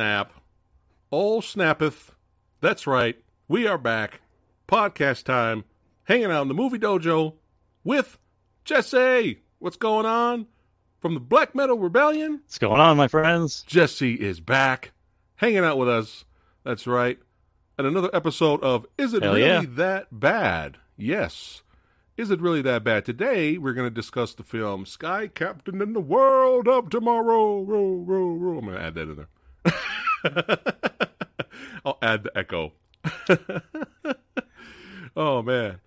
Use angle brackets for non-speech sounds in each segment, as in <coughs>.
snap. Oh, snappeth. That's right. We are back. Podcast time. Hanging out in the movie dojo with Jesse. What's going on? From the Black Metal Rebellion, What's going on, my friends? Jesse is back. Hanging out with us. That's right. And another episode of Is It Hell Really yeah. That Bad? Yes. Is it really that bad? Today, we're going to discuss the film Sky Captain in the World of Tomorrow. Row, row, row. I'm going to add that in there. <laughs> I'll add the echo. <laughs> oh, man.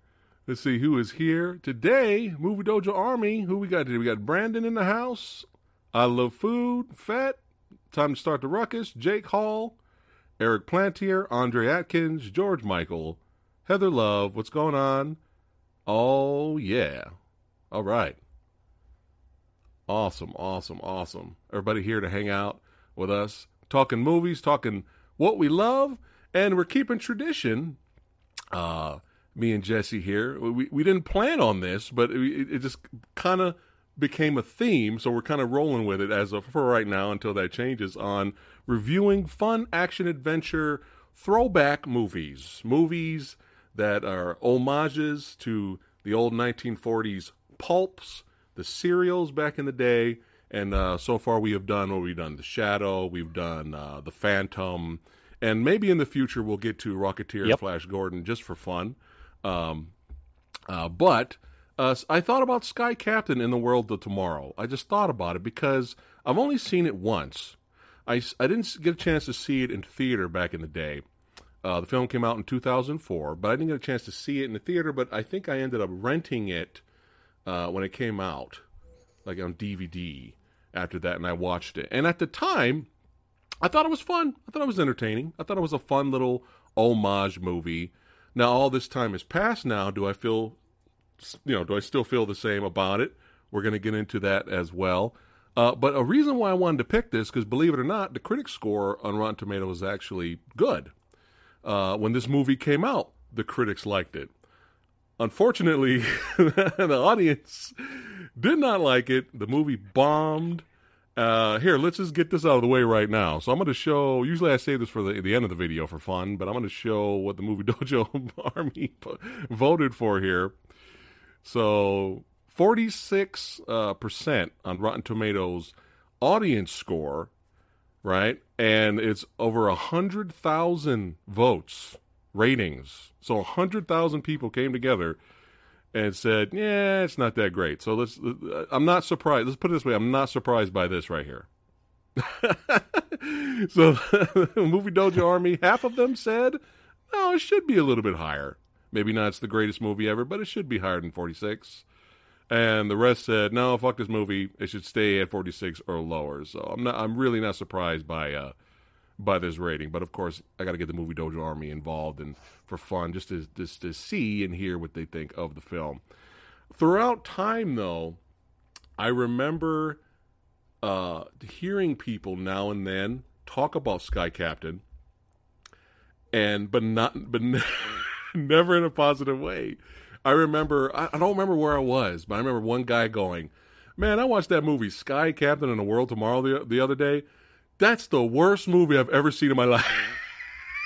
Let's see who is here today. Movie Dojo Army. Who we got today? We got Brandon in the house. I love food. Fat. Time to start the ruckus. Jake Hall. Eric Plantier. Andre Atkins. George Michael. Heather Love. What's going on? Oh, yeah. All right. Awesome, awesome, awesome. Everybody here to hang out with us, talking movies, talking what we love, and we're keeping tradition. Uh, me and Jesse here. We we didn't plan on this, but it, it just kind of became a theme, so we're kind of rolling with it as of for right now until that changes. On reviewing fun action adventure throwback movies, movies that are homages to the old 1940s pulps, the serials back in the day. And uh, so far, we have done what we've done: The Shadow, we've done uh, The Phantom, and maybe in the future we'll get to Rocketeer and Yep. Flash Gordon just for fun. Um, uh, but uh, I thought about Sky Captain in the World of Tomorrow. I just thought about it because I've only seen it once. I, I didn't get a chance to see it in theater back in the day. Uh, the film came out in 2004, but I didn't get a chance to see it in the theater. But I think I ended up renting it uh, when it came out, like on DVD after that, and I watched it. And at the time, I thought it was fun. I thought it was entertaining. I thought it was a fun little homage movie. Now, all this time has passed now. Do I feel, you know, do I still feel the same about it? We're going to get into that as well. Uh, but a reason why I wanted to pick this, because believe it or not, the critic score on Rotten Tomatoes is actually good. Uh, when this movie came out, the critics liked it. Unfortunately, <laughs> the audience did not like it. The movie bombed. Uh, here, let's just get this out of the way right now. So I'm going to show. Usually, I save this for the the end of the video for fun, but I'm going to show what the movie <laughs> Dojo Army voted for here. So 46 uh, percent on Rotten Tomatoes audience score, right? And it's over a hundred thousand votes ratings. So a hundred thousand people came together and said, "Yeah, it's not that great." So let's. uh, I'm not surprised. Let's put it this way: I'm not surprised by this right here. <laughs> so, <laughs> movie Dojo Army, half of them said, "No, it should be a little bit higher. Maybe not it's the greatest movie ever, but it should be higher than 46." And the rest said, "No, fuck this movie. It should stay at 46 or lower." So I'm not. I'm really not surprised by uh, by this rating. But of course, I got to get the movie Dojo Army involved and for fun, just to just to see and hear what they think of the film. Throughout time, though, I remember uh, hearing people now and then talk about Sky Captain, and but not but ne- <laughs> never in a positive way. I remember I, I don't remember where I was, but I remember one guy going, "Man, I watched that movie Sky Captain in the World Tomorrow the the other day. That's the worst movie I've ever seen in my life."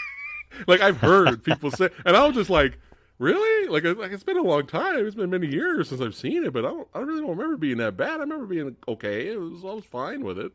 <laughs> like I've heard people say, and I was just like, "Really? Like, like it's been a long time. It's been many years since I've seen it, but I don't. I really don't remember being that bad. I remember being okay. It was I was fine with it."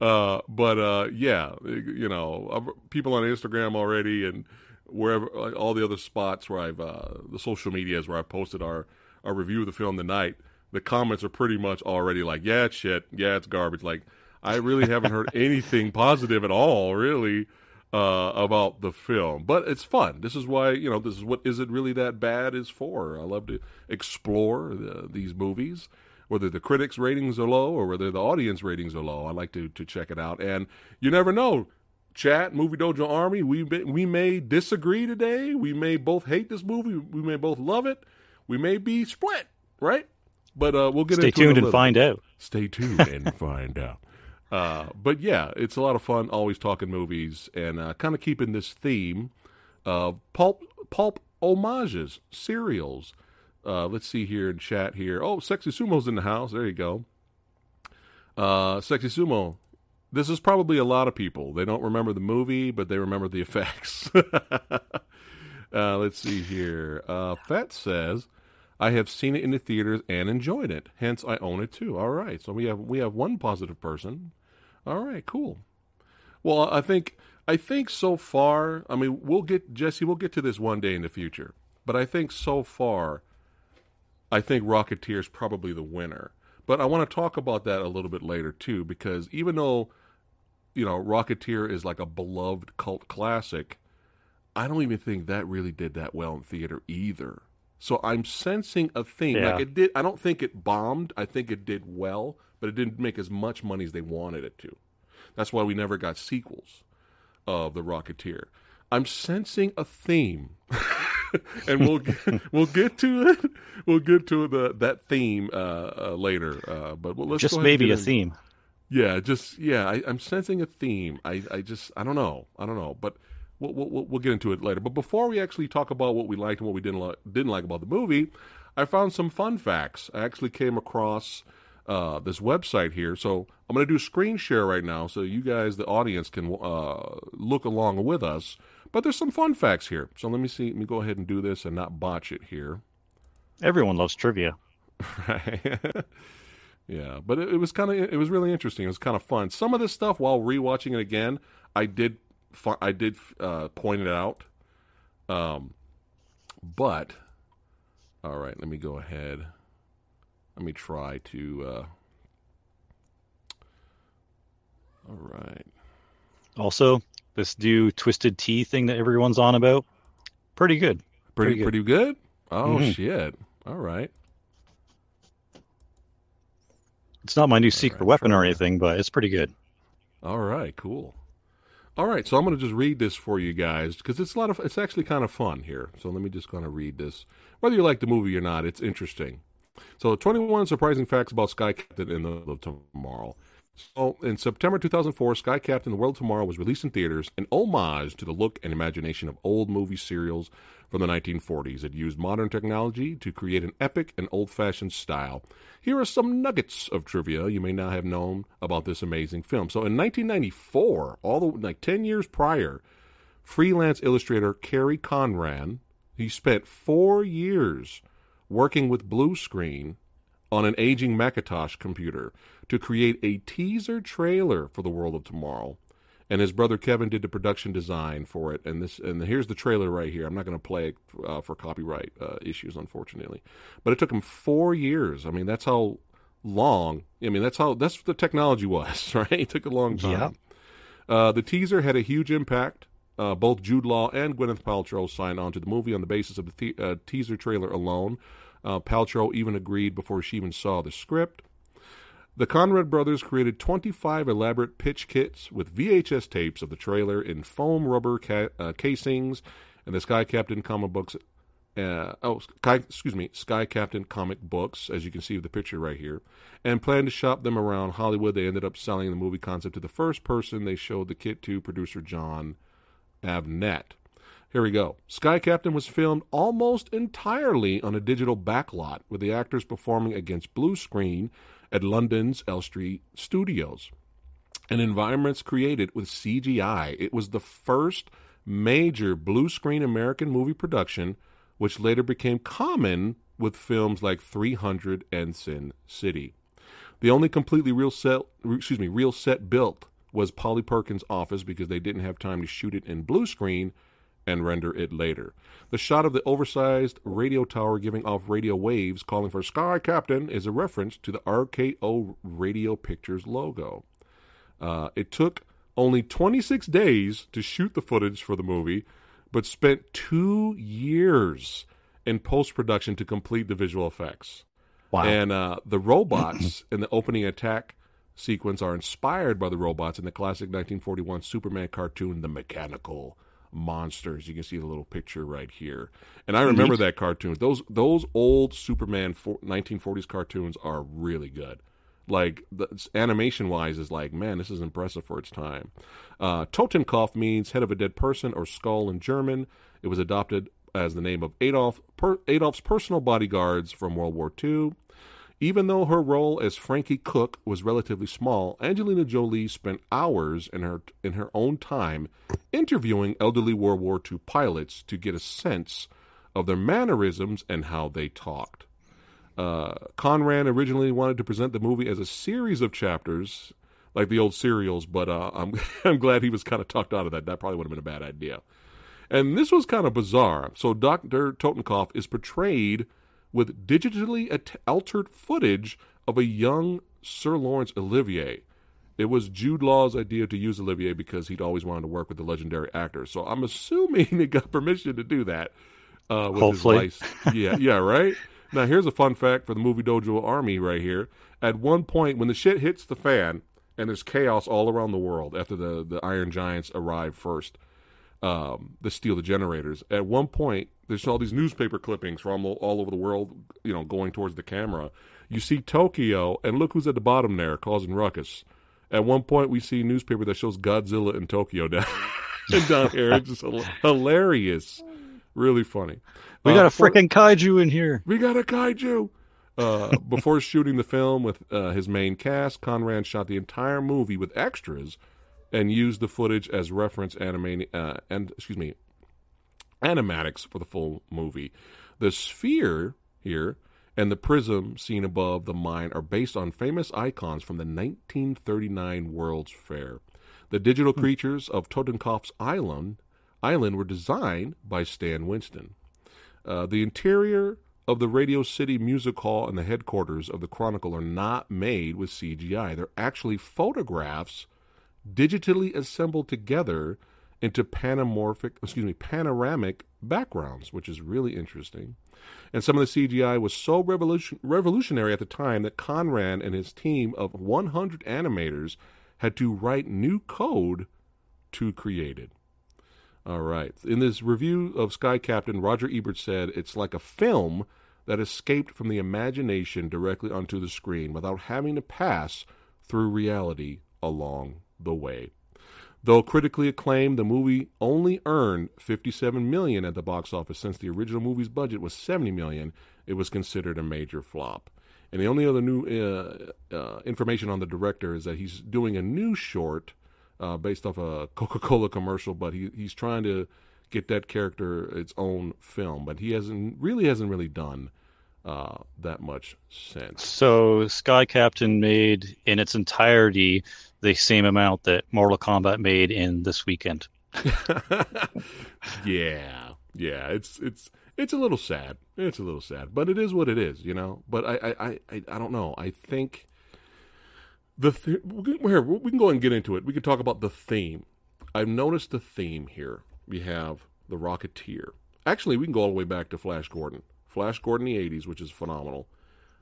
Uh, but uh, yeah, you know, people on Instagram already and wherever like, all the other spots where I've uh, the social medias where I posted our our review of the film tonight. The comments are pretty much already like, "Yeah, it's shit. Yeah, it's garbage." Like, I really haven't heard anything positive at all, really, uh, about the film. But it's fun. This is why you know this is what is it really that bad is for. I love to explore the, these movies whether the critics ratings are low or whether the audience ratings are low. I like to to check it out, and you never know. Chat Movie Dojo Army. We may, we may disagree today. We may both hate this movie. We may both love it. We may be split, right? But uh, we'll get Stay into it. a tuned and find out. Stay tuned and <laughs> find out. Uh, but yeah, it's a lot of fun. Always talking movies and uh, kind of keeping this theme of pulp pulp homages, serials. Uh, let's see here in chat here. Oh, Sexy Sumo's in the house. There you go. Uh, Sexy Sumo, this is probably a lot of people. They don't remember the movie, but they remember the effects. <laughs> uh, let's see here. Uh, Fett says, "I have seen it in the theaters and enjoyed it. Hence, I own it too." All right, so we have we have one positive person. All right, cool. Well, I think I think so far. I mean, we'll get Jesse. We'll get to this one day in the future, but I think so far, I think Rocketeer is probably the winner. But I want to talk about that a little bit later too, because even though, you know, Rocketeer is like a beloved cult classic, I don't even think that really did that well in theater either. So I'm sensing a theme. Yeah. Like it did. I don't think it bombed. I think it did well, but it didn't make as much money as they wanted it to. That's why we never got sequels of the Rocketeer. I'm sensing a theme, <laughs> and we'll get, <laughs> we'll get to it. We'll get to the that theme uh, uh, later. Uh, but well, let's Just maybe a in- theme. Yeah, just yeah. I, I'm sensing a theme. I, I just I don't know. I don't know. But we'll, we'll we'll get into it later. But before we actually talk about what we liked and what we didn't like didn't like about the movie, I found some fun facts. I actually came across uh, this website here. So I'm going to do a screen share right now, so you guys, the audience, can uh, look along with us. But there's some fun facts here. So let me see. Let me go ahead and do this and not botch it here. Everyone loves trivia. Right. <laughs> yeah, but it, it was kind of it was really interesting. It was kind of fun. Some of this stuff while rewatching it again, I did I did uh, point it out. Um, but all right, let me go ahead. Let me try to. Uh, all right. Also, this new Twisted Tea thing that everyone's on about, pretty good. Pretty Pretty pretty good. good. Oh Mhm. shit! All right. It's not my new secret right, weapon or anything, but it's pretty good. All right, cool. All right, so I'm going to just read this for you guys because it's a lot of it's actually kind of fun here. So let me just kind of read this. Whether you like the movie or not, it's interesting. So 21 surprising facts about Sky Captain and the World of Tomorrow. So in September 2004, Sky Captain: The World of Tomorrow was released in theaters, an homage to the look and imagination of old movie serials from the 1940s. It used modern technology to create an epic and old-fashioned style. Here are some nuggets of trivia you may not have known about this amazing film. So in 1994, all the like 10 years prior, freelance illustrator Kerry Conran, he spent 4 years working with blue screen on an aging Macintosh computer to create a teaser trailer for The World of Tomorrow. And his brother Kevin did the production design for it. And this, and here's the trailer right here. I'm not going to play it uh, for copyright uh, issues, unfortunately. But it took him four years. I mean, that's how long. I mean, that's how that's what the technology <laughs> was, right? It took a long time. Uh, the teaser had a huge impact. Uh, both Jude Law and Gwyneth Paltrow signed on to the movie on the basis of the, the uh, teaser trailer alone. Uh, Paltrow even agreed before she even saw the script. The Conran brothers created 25 elaborate pitch kits with VHS tapes of the trailer in foam rubber ca- uh, casings and the Sky Captain comic books. Uh, oh, Sky, excuse me, Sky Captain comic books, as you can see with the picture right here, and planned to shop them around Hollywood. They ended up selling the movie concept to the first person they showed the kit to, producer Jon Avnet. Here we go. Sky Captain was filmed almost entirely on a digital backlot, with the actors performing against blue screen at London's Elstree Studios. And environments created with CGI. It was the first major blue screen American movie production, which later became common with films like 300 and Sin City. The only completely real set, excuse me, real set built was Polly Perkins' office because they didn't have time to shoot it in blue screen and render it later. The shot of the oversized radio tower giving off radio waves calling for Sky Captain is a reference to the RKO Radio Pictures logo. Uh, it took only 26 days to shoot the footage for the movie, but spent two years in post production to complete the visual effects. Wow. And uh, the robots in the opening attack sequence are inspired by the robots in the classic 1941 Superman cartoon, The Mechanical Monsters. You can see the little picture right here. And I remember that cartoon. Those those old Superman for, 1940s cartoons are really good. Like the animation wise is like, man, this is impressive for its time. Uh, Totenkopf means head of a dead person or skull in German. It was adopted as the name of Adolf per, Adolf's personal bodyguards from World War II. Even though her role as Frankie Cook was relatively small, Angelina Jolie spent hours in her in her own time interviewing elderly World War II pilots to get a sense of their mannerisms and how they talked. Uh, Conran originally wanted to present the movie as a series of chapters, like the old serials, but uh, I'm <laughs> I'm glad he was kind of talked out of that. That probably would have been a bad idea. And this was kind of bizarre. So Dr. Totenkopf is portrayed with digitally altered footage of a young Sir Laurence Olivier. It was Jude Law's idea to use Olivier because he'd always wanted to work with the legendary actor. So I'm assuming <laughs> he got permission to do that. Uh, with Hopefully. His license. yeah, yeah, right. Now here's a fun fact for the movie Dojo Army right here. At one point, when the shit hits the fan and there's chaos all around the world after the the Iron Giants arrive first, um, to steal the generators. At one point, there's all these newspaper clippings from all, all over the world, you know, going towards the camera. You see Tokyo, and look who's at the bottom there causing ruckus. At one point, we see a newspaper that shows Godzilla in Tokyo <laughs> down, down here. It's just hilarious. Really funny. We Uh, got a freaking kaiju in here. we got a kaiju. Uh, before shooting the film with uh, his main cast, Conran shot the entire movie with extras and used the footage as reference animating uh, and excuse me animatics for the full movie. The sphere here and the prism seen above the mine are based on famous icons from the 1939 World's Fair. The digital creatures of Totenkopf's island island were designed by Stan Winston. Uh, the interior of the Radio City Music Hall and the headquarters of the Chronicle are not made with CGI. They're actually photographs digitally assembled together into panomorphic, excuse me, panoramic backgrounds, which is really interesting. And some of the CGI was so revolution, revolutionary at the time that Conran and his team of 100 animators had to write new code to create it. All right. In this review of Sky Captain, Roger Ebert said it's like a film that escaped from the imagination directly onto the screen without having to pass through reality along the way. Though critically acclaimed, the movie only earned 57 million at the box office since the original movie's budget was 70 million. It was considered a major flop. And the only other new uh, uh, information on the director is that he's doing a new short uh, based off a Coca-Cola commercial, but he he's trying to get that character its own film, but he hasn't really hasn't really done uh, that much since. So Sky Captain made in its entirety the same amount that Mortal Kombat made in this weekend. <laughs> yeah, yeah, it's it's it's a little sad. It's a little sad, but it is what it is, you know. But I I I, I, don't know. I think the th- here we can go and get into it. We can talk about the theme. I've noticed the theme here. We have the Rocketeer. Actually, we can go all the way back to Flash Gordon. Flash Gordon in the '80s, which is phenomenal.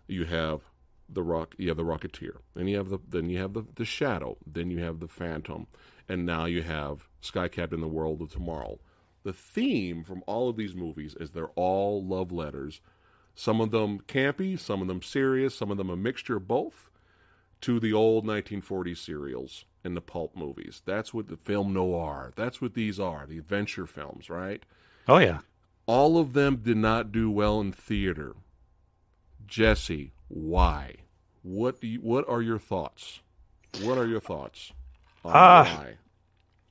You have the rock. You have the Rocketeer. Then you have the then you have the the Shadow. Then you have the Phantom, and now you have Sky Captain: The World of Tomorrow. The theme from all of these movies is they're all love letters. Some of them campy, some of them serious, some of them a mixture of both to the old 1940s serials and the pulp movies. That's what the film noir. That's what these are, the adventure films, right? Oh yeah. All of them did not do well in theater. Jesse, why? What do you, what are your thoughts? What are your thoughts? On Ah. why?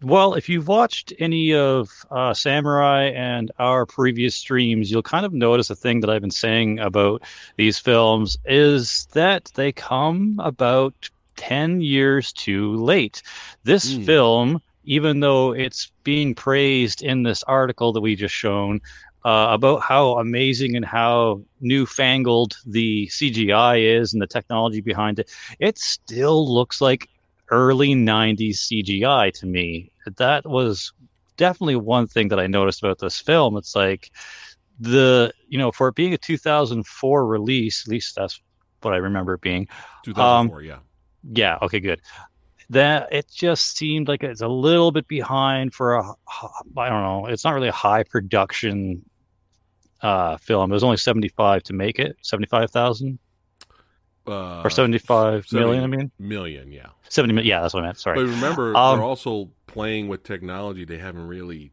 Well, if you've watched any of uh, Samurai and our previous streams, you'll kind of notice a thing that I've been saying about these films is that they come about 10 years too late. This Mm. film, even though it's being praised in this article that we just shown uh, about how amazing and how newfangled the CGI is and the technology behind it, it still looks like early 90s CGI to me. That was definitely one thing that I noticed about this film. It's like the, you know, for it being a 2004 release, at least that's what I remember it being. 2004, yeah. Yeah, okay, good. That it just seemed like it's a little bit behind for a, I don't know, it's not really a high production uh film. It was only 75 to make it, 75,000 Uh, or 75 70 million, I mean. million, yeah. 70 million. Yeah, that's what I meant. Sorry. But remember, Um, they're also playing with technology they haven't really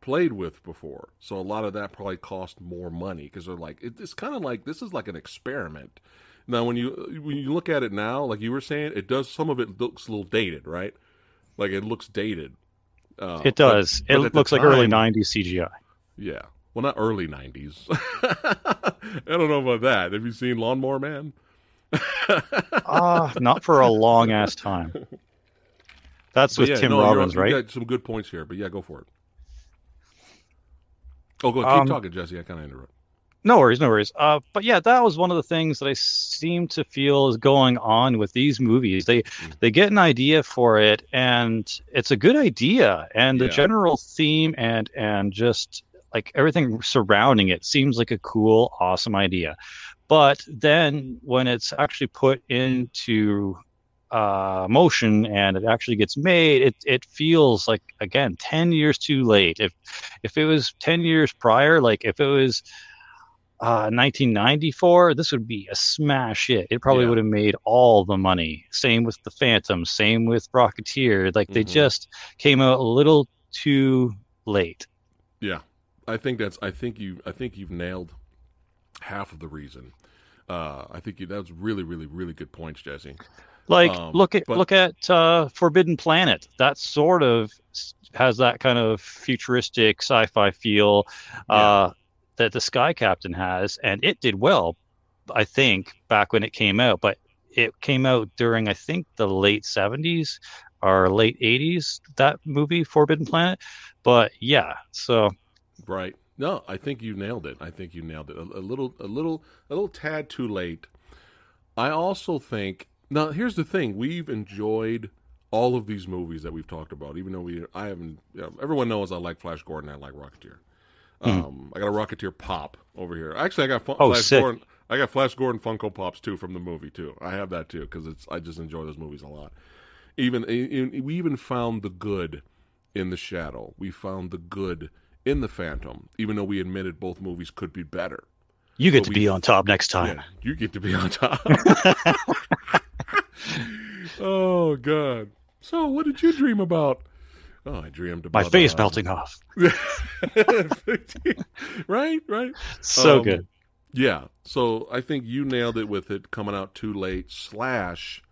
played with before. So a lot of that probably cost more money because they're like, it, it's kind of like this is like an experiment. Now, when you when you look at it now, like you were saying, it does some of it looks a little dated, right? Like it looks dated. Uh, it does. But, but it looks time, like early '90s CGI. Yeah. Well, not early '90s. <laughs> I don't know about that. Have you seen Lawnmower Man? <laughs> Ah, uh, not for a long ass time. That's with yeah, Tim no, Robbins, right? You got some good points here, but yeah, go for it. Oh, go keep um, talking, Jesse. I kind of interrupt. No worries, no worries. Uh, but yeah, that was one of the things that I seem to feel is going on with these movies. They mm. they get an idea for it, and it's a good idea, and the general theme and and just like everything surrounding it seems like a cool, awesome idea. But then when it's actually put into uh, motion and it actually gets made, it it feels like again ten years too late. If if it was ten years prior, like if it was 1994, uh, this would be a smash hit. It probably yeah. would have made all the money. Same with the Phantom. Same with Rocketeer. Like they mm-hmm. just came out a little too late. Yeah, I think that's. I think you. I think you've nailed half of the reason. Uh, I think you, that was really, really, really good points, Jesse. Like um, look at but, look at uh, Forbidden Planet. That sort of has that kind of futuristic sci-fi feel. Yeah. Uh, that the Sky Captain has, and it did well, I think, back when it came out. But it came out during, I think, the late '70s or late '80s. That movie, Forbidden Planet. But yeah, so right. No, I think you nailed it. I think you nailed it. A, a little, a little, a little tad too late. I also think now. Here's the thing: we've enjoyed all of these movies that we've talked about. Even though we, I haven't. You know, everyone knows I like Flash Gordon. I like Rocketeer. Hmm. Um, mm. I got a Rocketeer pop over here. Actually, I got F- oh, Flash sick. Gordon. I got Flash Gordon Funko Pops too from the movie too. I have that too because it's I just enjoy those movies a lot. Even in, we even found the good in the Shadow. We found the good in the Phantom, even though we admitted both movies could be better. You get but to we, be on top next time. Yeah, you get to be on top. <laughs> <laughs> oh God! So, what did you dream about? Oh, I dreamed about my face uh, <laughs> melting off. right, right. So um, good. Yeah. So I think you nailed it with it coming out too late. Slash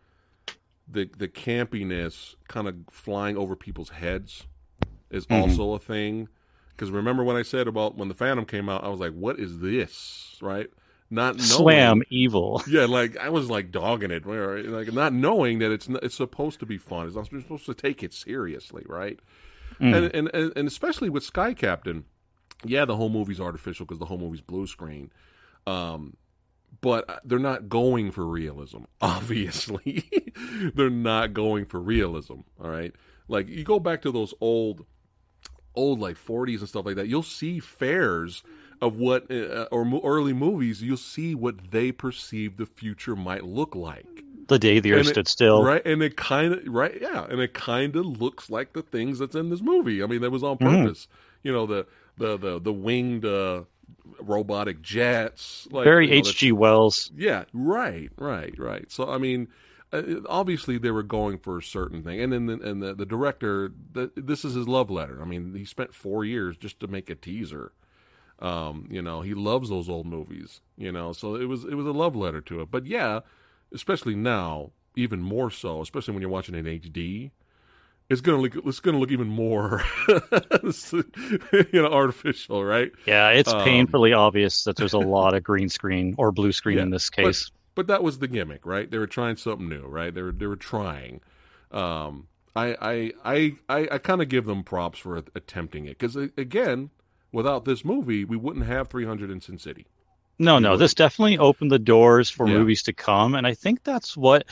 the the campiness kind of flying over people's heads is mm-hmm. also a thing. Because remember when I said about when the Phantom came out, I was like, "What is this?" Right? Not knowing, slam evil. <laughs> Yeah, like I was like dogging it, right? like not knowing that it's it's supposed to be fun. It's not supposed to take it seriously, right? Mm. And, and and especially with Sky Captain, yeah, the whole movie's artificial because the whole movie's blue screen. Um, but they're not going for realism. <laughs> Obviously, <laughs> they're not going for realism. All right, like you go back to those old, old like 40s and stuff like that. You'll see fairs of what uh, or early movies, you'll see what they perceive the future might look like. The day the earth stood still, right? And it kind of, right? Yeah, and it kind of looks like the things that's in this movie. I mean, that was on mm-hmm. purpose. Mm-hmm. You know, the the the the winged uh, robotic jets, like very H.G. Wells. Yeah, right, right, right. So I mean, uh, obviously they were going for a certain thing, and then the, and the, the director, the, this is his love letter. I mean, he spent four years just to make a teaser um, you know, he loves those old movies. You know, so it was it was a love letter to it. But yeah, especially now, even more so, especially when you're watching it in HD, it's gonna look it's gonna look even more <laughs> you know artificial, right? Yeah, it's um, painfully obvious that there's a lot of green screen or blue screen yeah, in this case. But, but, that was the gimmick, right? They were trying something new, right? They were they were trying. Um, I I I I, I kind of give them props for attempting it because again, without this movie, we wouldn't have 300 in Sin City. No, no, this definitely opened the doors for yeah. movies to come, and I think that's what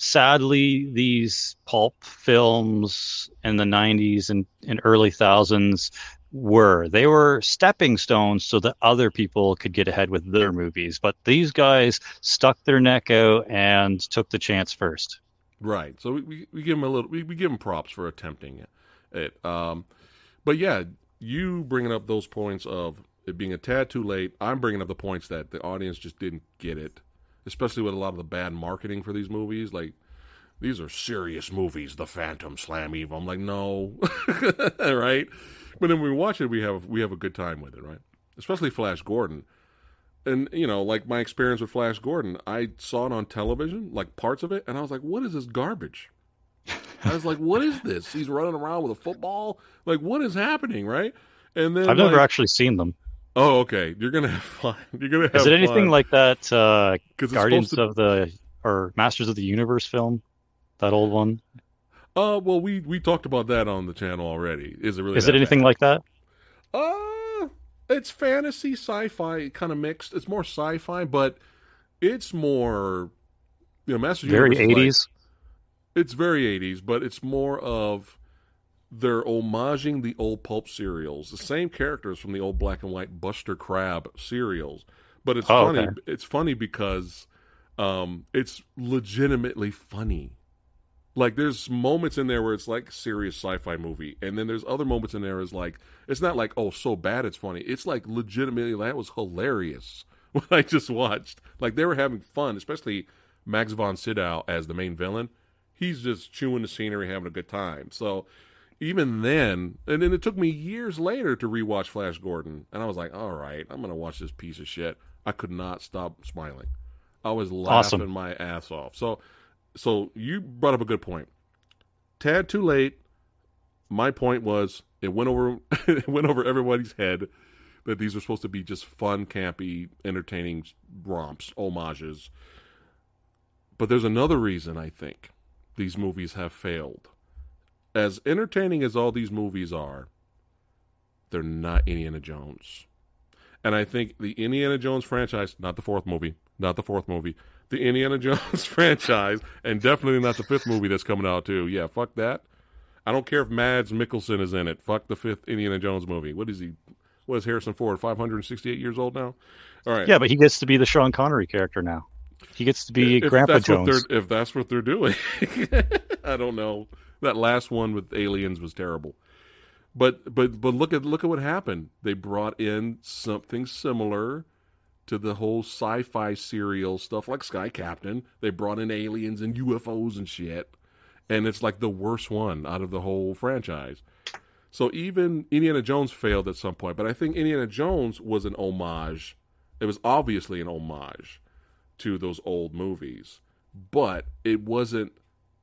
sadly these pulp films in the 90s and, and early thousands were they were stepping stones so that other people could get ahead with their movies but these guys stuck their neck out and took the chance first right so we, we give them a little we, we give them props for attempting it, it. Um, but yeah you bringing up those points of it being a tad too late. I'm bringing up the points that the audience just didn't get it, especially with a lot of the bad marketing for these movies. Like these are serious movies. The Phantom, Slam Evil. I'm like, no, <laughs> right? But then when we watch it, we have we have a good time with it, right? Especially Flash Gordon. and you know, like my experience with Flash Gordon, I saw it on television, like parts of it, and I was like, "What is this garbage?" I was like, "What is this?" He's running around with a football. Like, what is happening, right? And then I've never like, actually seen them. Oh, okay. You're gonna have fun. <laughs> You're gonna have Is it anything fun. like that uh, Guardians supposed of the or Masters of the Universe film? That old one. Uh, well, we we talked about that on the channel already. Is it really? Is it anything bad? like that? Uh, it's fantasy, sci-fi, kind of mixed. It's more sci-fi, but it's more, you know, Master Very Universe is like- eighties. it's very 80s, but it's more of they're homaging the old pulp serials, the same characters from the old black and white Buster Crabbe serials. But it's Oh, funny. okay. It's funny because um, it's legitimately funny. Like there's moments in there where it's like serious sci-fi movie, and then there's other moments in there is like it's not like oh so bad it's funny. It's like legitimately that was hilarious <laughs> what I just watched. Like they were having fun, especially Max von Sydow as the main villain. He's just chewing the scenery, having a good time. So even then, and then it took me years later to rewatch Flash Gordon, and I was like, all right, I'm gonna watch this piece of shit. I could not stop smiling. I was laughing Awesome. my ass off. So, so you brought up a good point. Tad too late. My point was it went over <laughs> it went over everybody's head that these are supposed to be just fun, campy, entertaining romps, homages. But there's another reason I think these movies have failed. As entertaining as all these movies are, they're not Indiana Jones. And I think the Indiana Jones franchise, not the fourth movie, not the fourth movie, the Indiana Jones <laughs> franchise, and definitely not the fifth movie that's coming out too. Yeah, fuck that. I don't care if Mads Mikkelsen is in it. Fuck the fifth Indiana Jones movie. What is he? What is Harrison Ford? Five hundred and sixty-eight years old now. All right. Yeah, but he gets to be the Sean Connery character now. He gets to be if Grandpa that's Jones. if that's what they're doing. <laughs> I don't know. That last one with aliens was terrible. But but but look at look at what happened. They brought in something similar to the whole sci-fi serial stuff like Sky Captain. They brought in aliens and UFOs and shit. And it's like the worst one out of the whole franchise. So even Indiana Jones failed at some point, but I think Indiana Jones was an homage. It was obviously an homage to those old movies, but it wasn't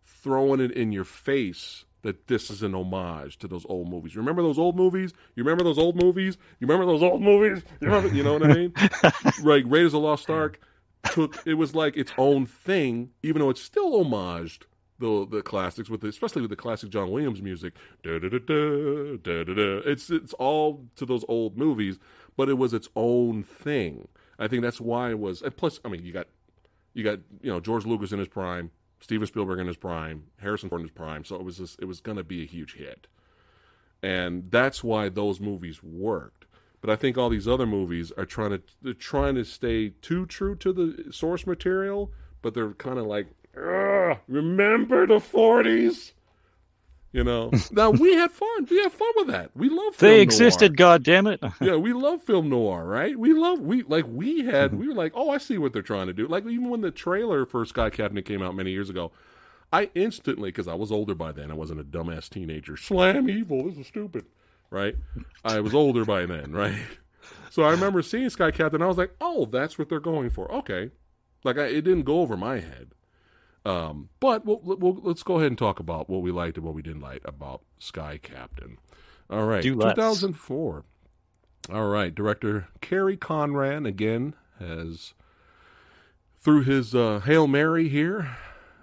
throwing it in your face that this is an homage to those old movies. Remember those old movies? You remember those old movies? You remember those old movies? You remember? You know what I mean? <laughs> right. Raiders of the Lost Ark took it was like its own thing, even though it's still homaged the the classics with the, especially with the classic John Williams music. Da, da, da, da, da, da. It's it's all to those old movies, but it was its own thing. I think that's why it was. And plus, I mean, you got you got you know George Lucas in his prime, Steven Spielberg in his prime, Harrison Ford in his prime. So it was just, it was going to be a huge hit, and that's why those movies worked. But I think all these other movies are trying to they're trying to stay too true to the source material, but they're kind of like, "Ugh, remember the forties. You know, <laughs> now we had fun. We had fun with that. We love. Film They existed, God damn it! <laughs> yeah, we love film noir, right? We love we like we had we were like, oh, I see what they're trying to do. Like even when the trailer for Sky Captain came out many years ago, I instantly because I was older by then, I wasn't a dumbass teenager. Slam evil, this is stupid, right? I was older by then, right? <laughs> So I remember seeing Sky Captain. I was like, oh, that's what they're going for. Okay, like I, it didn't go over my head. Um, but we'll, we'll, let's go ahead and talk about what we liked and what we didn't like about Sky Captain. All right, Do let's. 2004. All right, director Kerry Conran again has through his uh, hail mary here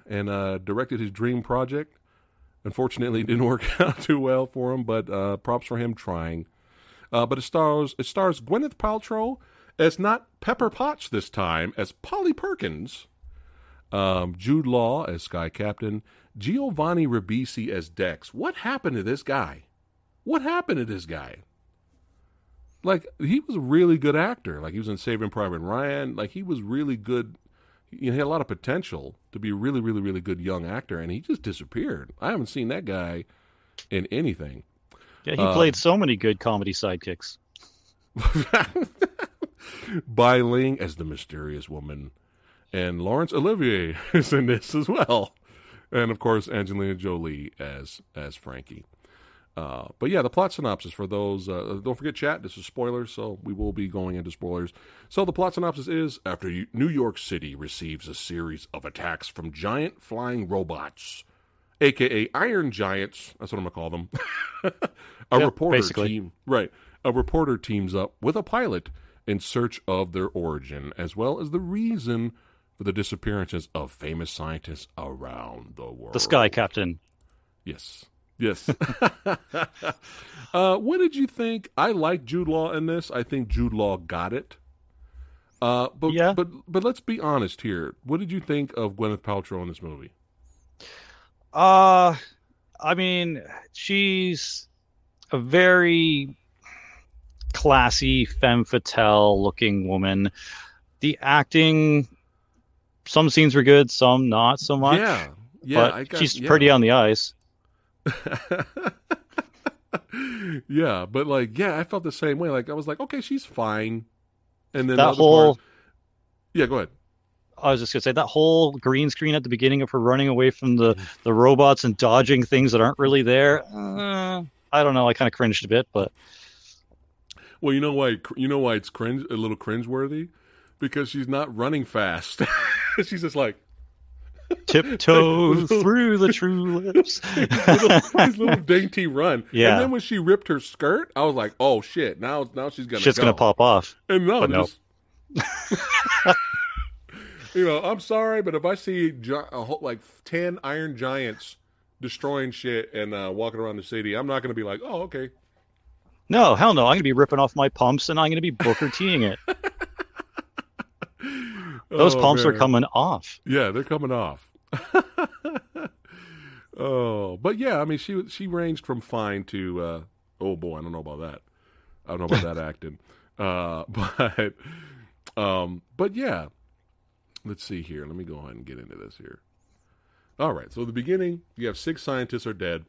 and uh, directed his dream project. Unfortunately, it didn't <laughs> work out too well for him, but uh, props for him trying. Uh, but it stars it stars Gwyneth Paltrow as not Pepper Potts this time as Polly Perkins, um, Jude Law as Sky Captain, Giovanni Ribisi as Dex. What happened to this guy? What happened to this guy? Like he was a really good actor. Like he was in Saving Private Ryan. Like he was really good. He had a lot of potential to be a really, really, really good young actor, and he just disappeared. I haven't seen that guy in anything. Yeah, he played so many good comedy sidekicks. <laughs> Bai Ling as the mysterious woman, and Laurence Olivier <laughs> is in this as well, and of course Angelina Jolie as as Frankie. Uh, but yeah, the plot synopsis for those. Uh, don't forget, chat. This is spoilers, so we will be going into spoilers. So the plot synopsis is: After New York City receives a series of attacks from giant flying robots, aka Iron Giants, that's what I'm gonna call them. <laughs> a Yeah, reporter basically. team, right? A reporter teams up with a pilot in search of their origin, as well as the reason for the disappearances of famous scientists around the world. The Sky Captain. Yes. Yes. <laughs> uh, what did you think? I like Jude Law in this. I think Jude Law got it. Uh, but Yeah. but but let's be honest here. What did you think of Gwyneth Paltrow in this movie? Uh, I mean, she's a very classy femme fatale looking woman. The acting, some scenes were good, some not so much. Yeah, yeah. but I got, she's yeah. pretty on the ice. <laughs> yeah, but like, yeah, I felt the same way. Like, I was like, okay, she's fine. And then That whole, part- yeah, go ahead. I was just gonna say that whole green screen at the beginning of her running away from the the robots and dodging things that aren't really there. Uh, I don't know. I kind of cringed a bit, but Well, you know why? You know why it's cringe, a little cringeworthy, because she's not running fast. <laughs> <laughs> she's just like tiptoe <laughs> through the tulips. <laughs> little, this little dainty run. Yeah. And then when she ripped her skirt, I was like, oh shit! Now, now she's gonna Shit's go. gonna pop off. And no, no. just- you know, I'm sorry, but if I see gi- whole, like ten Iron Giants destroying shit and uh, walking around the city, I'm not gonna be like, oh okay. No, hell no. I'm gonna be ripping off my pumps and I'm gonna be Booker Teeing it. Those Oh, pumps are coming off. Yeah, they're coming off. <laughs> oh, but yeah, I mean, she she ranged from fine to uh, oh boy, I don't know about that. I don't know about that <laughs> acting. Uh, <laughs> but um, but yeah, let's see here. Let me go ahead and get into this here. All right, so the beginning, you have six scientists are dead.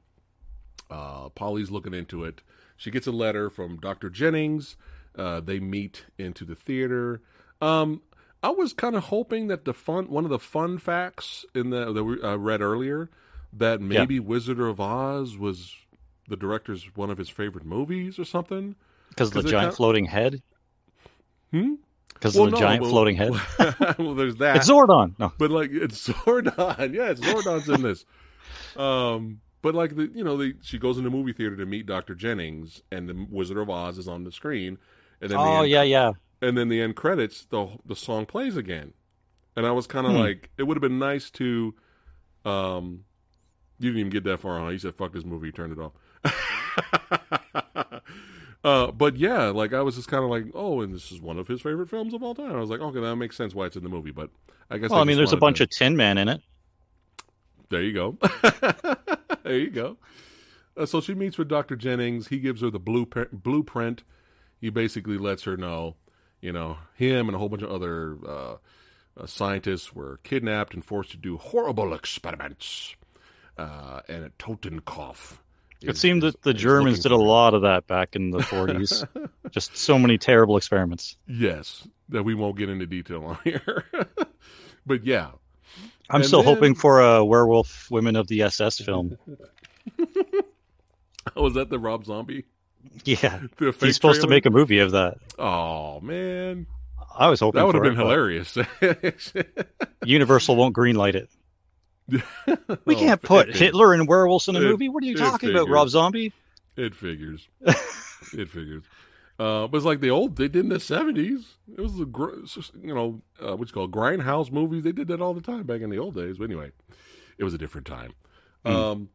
Uh, Polly's looking into it. She gets a letter from Dr. Jennings. Uh, they meet into the theater. Um, I was kind of hoping that the fun, one of the fun facts in the that we uh, read earlier, that maybe Wizard of Oz was the director's one of his favorite movies or something. Because the giant kinda- floating head. Hmm? Because Well, of the no, giant well- floating head. <laughs> well, there's that. It's Zordon. No. but like it's <laughs> Zordon. Yeah, it's Zordon's in this. Um, but like the you know the she goes into the movie theater to meet Doctor Jennings, and the Wizard of Oz is on the screen, and then the Oh yeah, yeah. And then the end credits, the the song plays again, and I was kind of Hmm. like, it would have been nice to, um, you didn't even get that far on. You said fuck this movie, you turned it off. <laughs> Uh, but yeah, like I was just kind of like, oh, and this is one of his favorite films of all time. I was like, okay, that makes sense why it's in the movie. But I guess Well, I just mean, there's a bunch to- of Tin Man in it. there you go. <laughs> there you go. Uh, so she meets with Dr. Jennings. He gives her the blueprint. blueprint. He basically lets her know, you know, him and a whole bunch of other uh, uh, scientists were kidnapped and forced to do horrible experiments. Uh, and at Totenkopf. It seemed is- that the is Germans did a lot of that back in the 40s. <laughs> Just so many terrible experiments. Yes, that we won't get into detail on here. <laughs> but yeah, I'm And still then- hoping for a Werewolf Women of the SS film. <laughs> was that the Rob Zombie? Yeah, <laughs> he's supposed to make a movie of that. Oh man, I was hoping that would have been it, hilarious. <laughs> Universal won't greenlight it. <laughs> We Oh, can't put Hitler and werewolves in a it- movie. What are you talking about. Rob Zombie? It figures. it figures. Uh, but it's like the old they did in the seventies. It was the you know uh, what you call grindhouse movies. They did that all the time back in the old days. But anyway, it was a different time. Hmm. Um,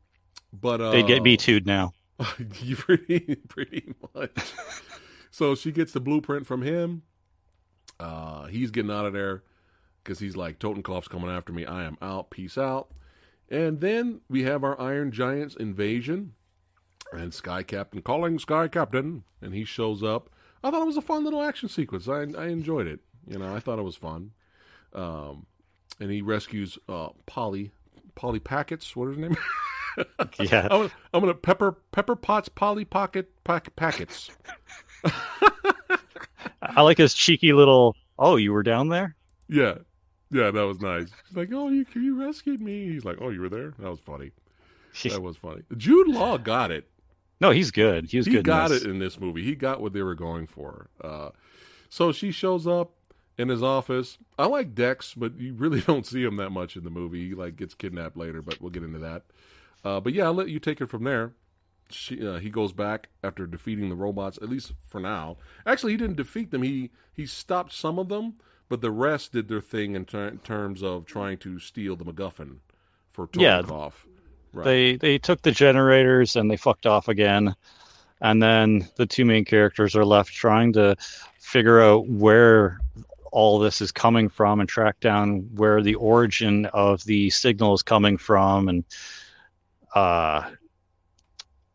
but uh, They get me too now. <laughs> pretty pretty much. so she gets the blueprint from him. Uh, he's getting out of there because he's like Totenkopf's coming after me. I am out. Peace out. And then we have our Iron Giants invasion, and Sky Captain calling Sky Captain, and he shows up. I thought it was a fun little action sequence. I I enjoyed it. You know, I thought it was fun. Um, and he rescues uh, Polly, Polly Packets. What is her name? <laughs> <laughs> Yeah. I'm gonna, I'm gonna pepper Pepper Potts Polly Pocket pack, packets. <laughs> I like his cheeky little, oh, you were down there? Yeah, yeah, that was nice. He's like, "Oh, you you rescued me." He's like, "Oh, you were there." That was funny. <laughs> That was funny. Jude Law got it. No, he's good. He was he good. in got this. it in this movie. He got what they were going for. Uh, so she shows up in his office. I like Dex, but you really don't see him that much in the movie. He like gets kidnapped later, but we'll get into that. Uh, but yeah, I'll let you take it from there. She, uh, he goes back after defeating the robots, at least for now. Actually, he didn't defeat them. He he stopped some of them, but the rest did their thing in ter- terms of trying to steal the MacGuffin for Yeah. Totenkopf. Right. They they took the generators and they fucked off again, and then the two main characters are left trying to figure out where all this is coming from and track down where the origin of the signal is coming from and uh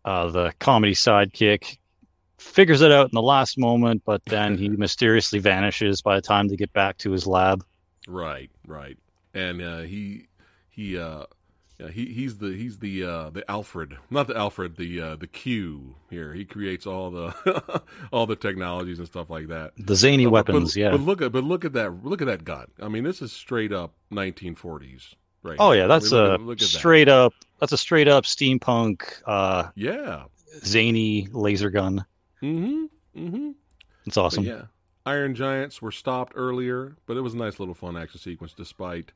uh the comedy sidekick figures it out in the last moment but then he <laughs> mysteriously vanishes by the time they get back to his lab Right, right. And uh, he he uh yeah, he he's the he's the uh the Alfred, not the Alfred, the uh the Q here. He creates all the <laughs> all the technologies and stuff like that. the zany But- weapons but, yeah But look at but look at that look at that gun. I mean, this is straight up 1940s, right? oh yeah that's a look at- that. straight up that's a straight up steampunk uh Yeah. zany laser gun. Mhm. Mhm. It's awesome. But yeah. Iron Giants were stopped earlier, but it was a nice little fun action sequence despite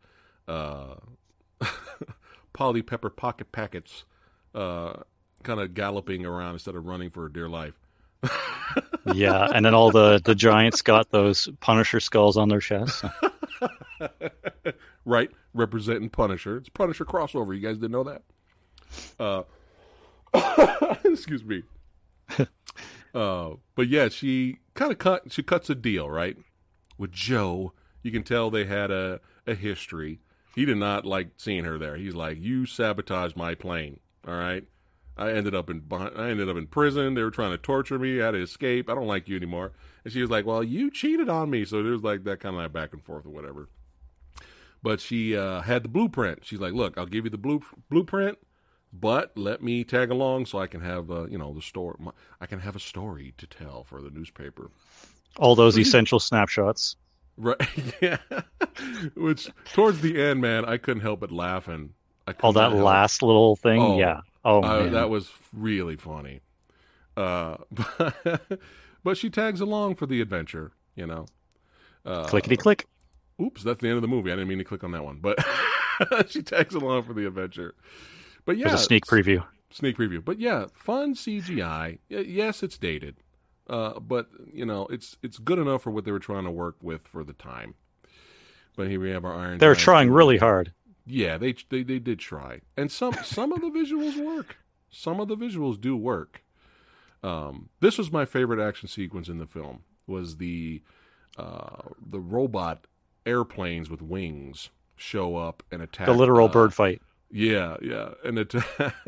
uh, <laughs> Polly Pepper Pocket Packets uh, kind of galloping around instead of running for dear life. <laughs> Yeah, and then all the the giants got those Punisher skulls on their chests. <laughs> right, representing Punisher. It's Punisher crossover. You guys didn't know that? Uh, <coughs> excuse me. <laughs> Uh, but yeah, she kind of cut. She cuts a deal, right, with Joe. You can tell they had a a history. He did not like seeing her there. He's like, "You sabotaged my plane." All right. I ended up in I ended up in prison. They were trying to torture me. I had to escape. I don't like you anymore. And she was like, "Well, you cheated on me." So there's like that kind of like back and forth or whatever. But she uh, had the blueprint. She's like, "Look, I'll give you the blue blueprint, but let me tag along so I can have uh, you know the story. I can have a story to tell for the newspaper." All those essential snapshots. Right? <laughs> yeah. Which towards the end, man, I couldn't help but laughing. I All that help- last little thing. Oh, yeah. Oh man. that was really funny. Uh, <laughs> but, but she tags along for the adventure, you know. Uh, Clickety click. Oops, that's the end of the movie. I didn't mean to click on that one, but <laughs> she tags along for the adventure. But yeah, There's a sneak preview. sneak preview. But yeah, fun CGI. Yes, it's dated, uh, but you know, it's it's good enough for what they were trying to work with for the time. But here we have our Iron. They're trying really hard. Yeah, they they they did try, and some some of the visuals work. Some of the visuals do work. Um, this was my favorite action sequence in the film. Was the uh, the robot airplanes with wings show up and attack The literal uh, bird fight. Yeah, yeah, and it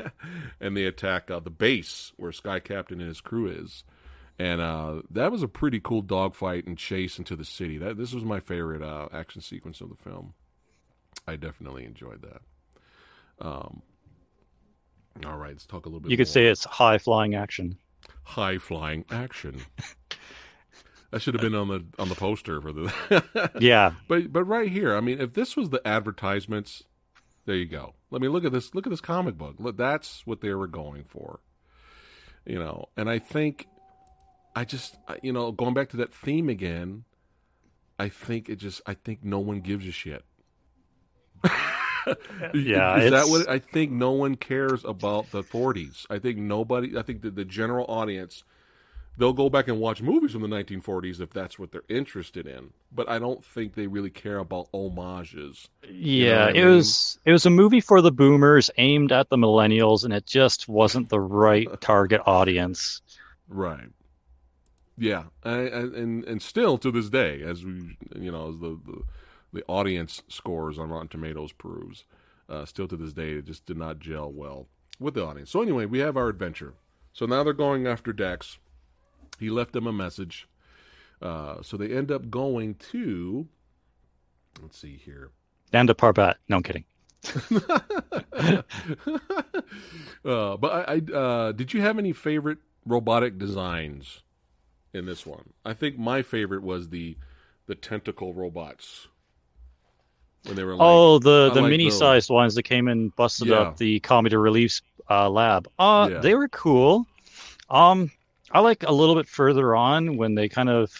<laughs> and they attack uh, the base where Sky Captain and his crew is, and uh, that was a pretty cool dogfight and chase into the city. That this was my favorite uh, action sequence of the film. I definitely enjoyed that. Um, all right, let's talk a little bit. You could more. say it's high flying action. high flying action. That should have been on the on the poster for the. <laughs> Yeah. But but right here, I mean, if this was the advertisements, there you go. Let me look at this. Look at this comic book. Look, that's what they were going for. You know, and I think, I just you know, going back to that theme again, I think it just I think no one gives a shit. <laughs> Yeah, is that it's- what I think? No one cares about the 40s. I think nobody. I think that the general audience they'll go back and watch movies from the 1940s if that's what they're interested in. But I don't think they really care about homages. Yeah, what I it mean? was it was a movie for the boomers aimed at the millennials and it just wasn't the right <laughs> target audience. Right. Yeah, I, I, and and still to this day, as we you know, as the the, the audience scores on Rotten Tomatoes proves, uh, still to this day, it just did not gel well with the audience. So anyway, we have our adventure. So now they're going after Dex. He left them a message. Uh, so they end up going to. Let's see here. And a Parbat. No I'm kidding. <laughs> uh, but I, I uh, did you have any favorite robotic designs in this one? I think my favorite was the the tentacle robots when they were like, oh, the the like mini those. sized ones that came and busted Yeah. up the comedy relief uh, lab. Uh Yeah. they were cool. Um, I like a little bit further on when they kind of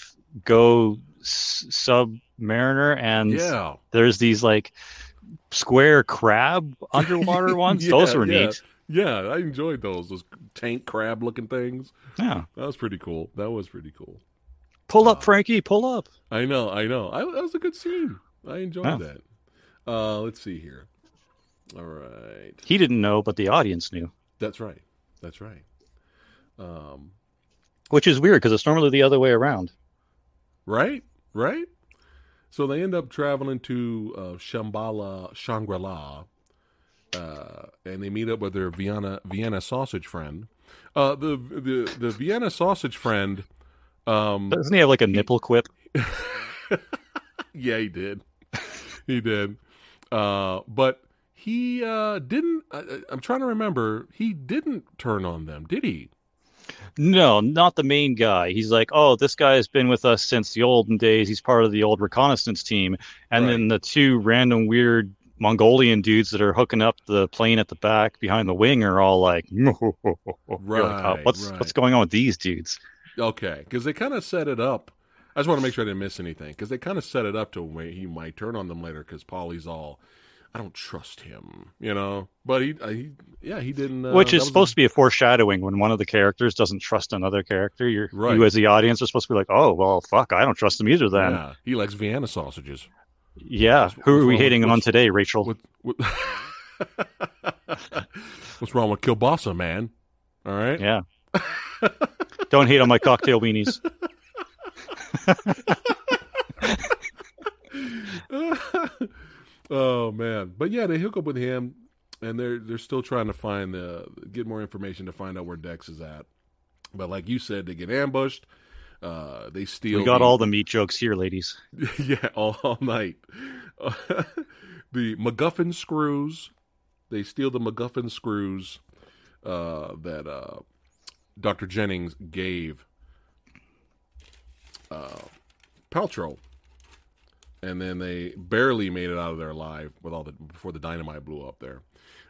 go s- submariner and Yeah. there's these like square crab <laughs> underwater ones. Yeah, Those were yeah. neat. Yeah, I enjoyed those those tank crab looking things. Yeah. That was pretty cool. That was pretty cool. Pull Uh, up, Frankie. Pull up. I know, I know. I, that was a good scene. I enjoyed Yeah. that. Uh, let's see here. All right, He didn't know, but the audience knew, that's right. That's right. Um, which is weird because it's normally the other way around. right, right. So they end up traveling to uh, Shambhala, Shangri-La, uh, and they meet up with their Vienna Vienna sausage friend. Uh, the the the Vienna sausage friend. Um, Doesn't he have like a nipple quip? <laughs> Yeah, he did. he did. Uh, but he uh, didn't. I, I'm trying to remember. He didn't turn on them, did he? No, not the main guy. He's like, oh, this guy has been with us since the olden days. He's part of the old reconnaissance team. And Right. then the two random weird Mongolian dudes that are hooking up the plane at the back behind the wing are all like, You're like, "Oh, Right, what's right. what's going on with these dudes? Okay, because they kind of set it up. I just want to make sure I didn't miss anything because they kind of set it up to where he might turn on them later because Polly's all, I don't trust him, you know. But he, uh, he yeah, he didn't. Uh, Which is supposed to be a foreshadowing when one of the characters doesn't trust another character. You're Right. you as the audience are supposed to be like, oh well, fuck, I don't trust him either. Then yeah, he likes Vienna sausages. yeah, What's- who what's are we wrong with- hating on today, Rachel? What, what <laughs> What's wrong with Kielbasa, man? All right. Yeah. Don't hate on my cocktail weenies. <laughs> oh man, but yeah, they hook up with him, and they're they're still trying to find the get more information to find out where Dex is at. But like you said, they get ambushed. Uh, they steal. We got the- all the meat jokes here, ladies. <laughs> yeah, all, all night. <laughs> the MacGuffin screws. They steal the MacGuffin screws uh, that uh, Dr. Jennings gave uh, Paltrow, and then they barely made it out of there alive with all the before the dynamite blew up there.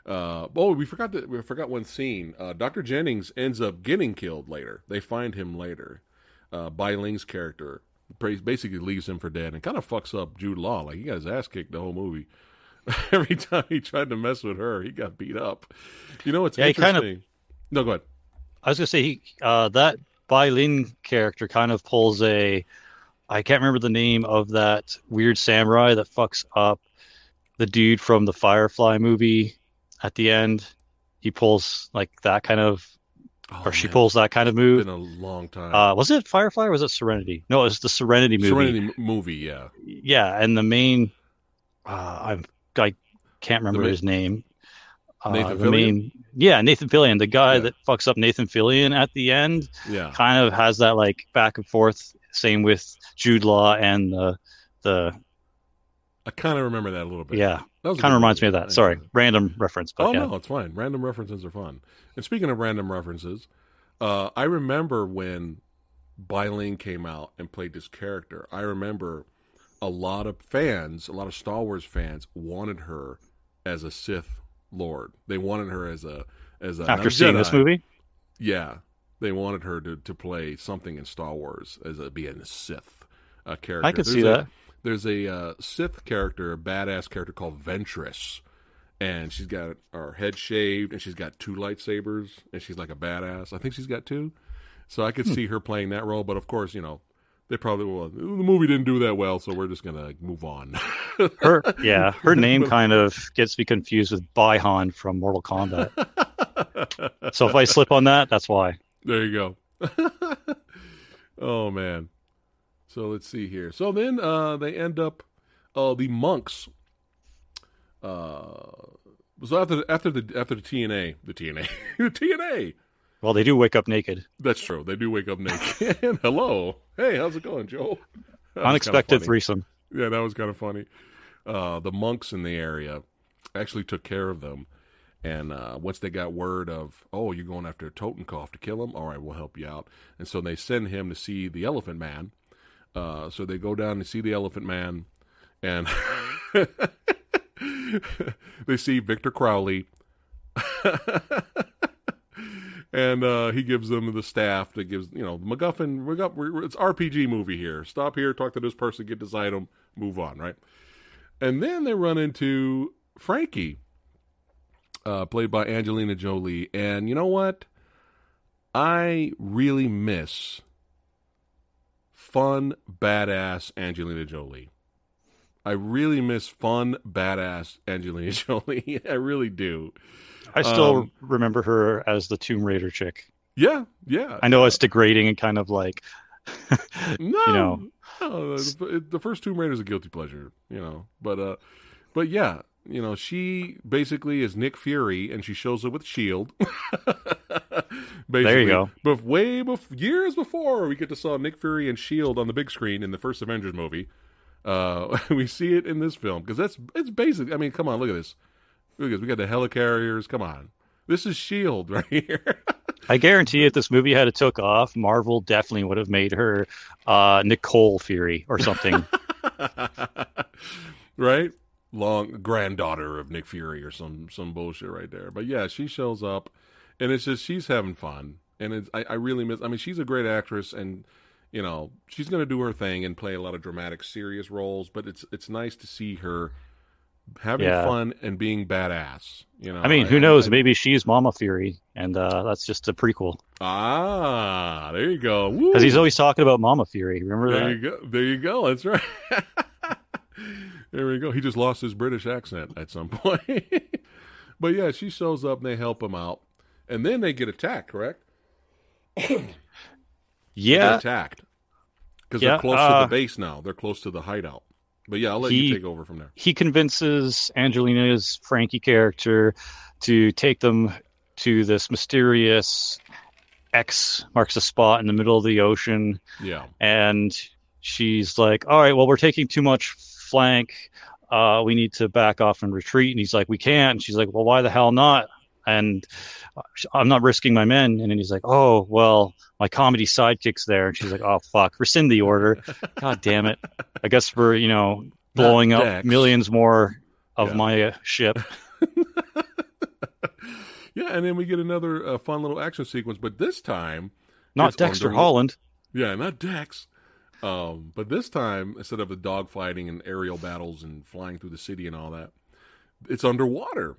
Uh, oh, we forgot that we forgot one scene. Uh, Dr. Jennings ends up getting killed later. They find him later. Uh, Bai Ling's character basically leaves him for dead and kind of fucks up Jude Law. Like he got his ass kicked the whole movie. <laughs> Every time he tried to mess with her, he got beat up. You know what's Yeah, he kind of- No, go ahead. I was gonna say he, uh, that Bai Ling character kind of pulls a. I can't remember the name of that weird samurai that fucks up the dude from the Firefly movie at the end. He pulls like that kind of, Oh, or she man, pulls that kind of It's move. been a long time. Uh, was it Firefly or was it Serenity? No, it was the Serenity movie. Serenity m- movie, yeah. Yeah, and the main, uh, I'm I can't remember ma- his name. Uh, Nathan the Fillion? main, yeah, Nathan Fillion, the guy Yeah. that fucks up Nathan Fillion at the end, Yeah. kind of has that like back and forth. Same with Jude Law and the the I kind of remember that a little bit. yeah, That kind of reminds me of that. Sorry, random reference, but Oh yeah, no, it's fine. Random references are fun. And speaking of random references, uh, I remember when Bai Ling came out and played this character. I remember a lot of fans, a lot of Star Wars fans, wanted her as a Sith Lord. They wanted her as a as a after seeing this movie, Yeah, they wanted her to, to play something in Star Wars as a being a Sith uh, character. I could There's see a- that. There's a uh, Sith character, a badass character called Ventress, and she's got her head shaved, and she's got two lightsabers, and she's like a badass. I think she's got two, so I could Hmm. see her playing that role. But of course, you know, they probably will. The movie didn't do that well, so we're just gonna move on. <laughs> Her yeah, her <laughs> name kind of gets me confused with Bi-Han from Mortal Kombat. So if I slip on that, that's why. There you go. <laughs> oh man. So let's see here. So then uh they end up uh the monks uh so after the, after the after the TNA, the TNA, <laughs> the TNA. Well, they do wake up naked. That's true. They do wake up naked. and <laughs> hello. Hey, how's it going, Joe? That was kinda Unexpected funny. threesome. Yeah, that was kind of funny. Uh, the monks in the area actually took care of them. And uh, once they got word of, oh, you're going after Totenkopf to kill him, all right, we'll help you out. And so they send him to see the Elephant Man. Uh, so they go down to see the Elephant Man, and <laughs> they see Victor Crowley. <laughs> and uh, he gives them the staff that gives you know MacGuffin. Got it's RPG movie here. Stop here, talk to this person, get this item, move on, right? And then they run into Frankie, uh, played by Angelina Jolie, and you know what? I really miss fun, badass Angelina Jolie. I really miss fun, badass Angelina <laughs> Jolie. I really do. I still Um, remember her as the Tomb Raider chick. Yeah, yeah. I know it's degrading and kind of like, <laughs> No, you know. no, the, the first Tomb Raider is a guilty pleasure, you know. But uh, but yeah, you know, she basically is Nick Fury, and she shows up with Shield. <laughs> basically, go. But way bef- years before we get to saw Nick Fury and Shield on the big screen in the first Avengers movie, uh, <laughs> we see it in this film because that's it's basic. I mean, come on, look at this. Look at this. We got the helicarriers. Come on, this is Shield right <laughs> here. I guarantee if this movie had it took off, Marvel definitely would have made her uh, Nicole Fury or something. right? Long granddaughter of Nick Fury or some some bullshit right there. But yeah, she shows up, and it's just she's having fun, and it's I, I really miss. I mean, she's a great actress, and you know she's gonna do her thing and play a lot of dramatic, serious roles. But it's it's nice to see her having Yeah. fun and being badass. You know, I mean, who knows? Maybe she's Mama Fury, and uh, that's just a prequel. ah, there you go. Because he's always talking about Mama Fury. Remember There that? you go. There you go. That's right. <laughs> there we go. He just lost his British accent at some <laughs> point. but yeah, she shows up and they help him out. And then they get attacked, correct? Yeah, attacked. Because Yeah, they're close to uh, the base now. They're close to the hideout. But yeah, I'll let you take over from there. he convinces Angelina's Frankie character to take them to this mysterious X marks a spot in the middle of the ocean. Yeah. and she's like, "All right, well, we're taking too much flank. Uh, we need to back off and retreat." And he's like, "We can't." And she's like, "Well, why the hell not?" And uh, I'm not risking my men. And then he's like, "Oh, well, my comedy sidekick's there." And she's like, "Oh, fuck, rescind the order." <laughs> God damn it! I guess we're you know blowing up millions more of Yeah. my uh, ship. <laughs> <laughs> Yeah, and then we get another uh, fun little action sequence, but this time Not Dexter Holland. Yeah, not Dex. Um, but this time, instead of the dog fighting and aerial battles and flying through the city and all that, it's underwater,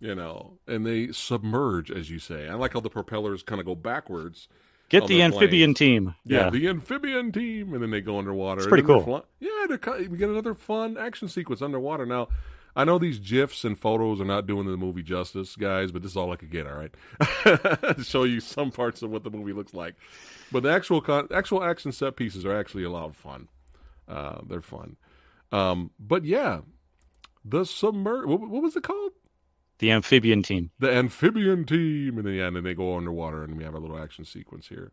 you know, and they submerge, as you say. I like how the propellers kind of go backwards. Get the amphibian planes. team. Yeah, Yeah. the amphibian team, and then they go underwater. It's pretty cool. fly- yeah, we get another fun action sequence underwater. Now, I know these gifs and photos are not doing the movie justice, guys, but this is all I could get. All right, <laughs> show you some parts of what the movie looks like. But the actual con- actual action set pieces are actually a lot of fun. Uh, they're fun. Um, but yeah, the submer. What, what was it called? The amphibian team. the amphibian team, and then yeah, and then they go underwater, and we have a little action sequence here,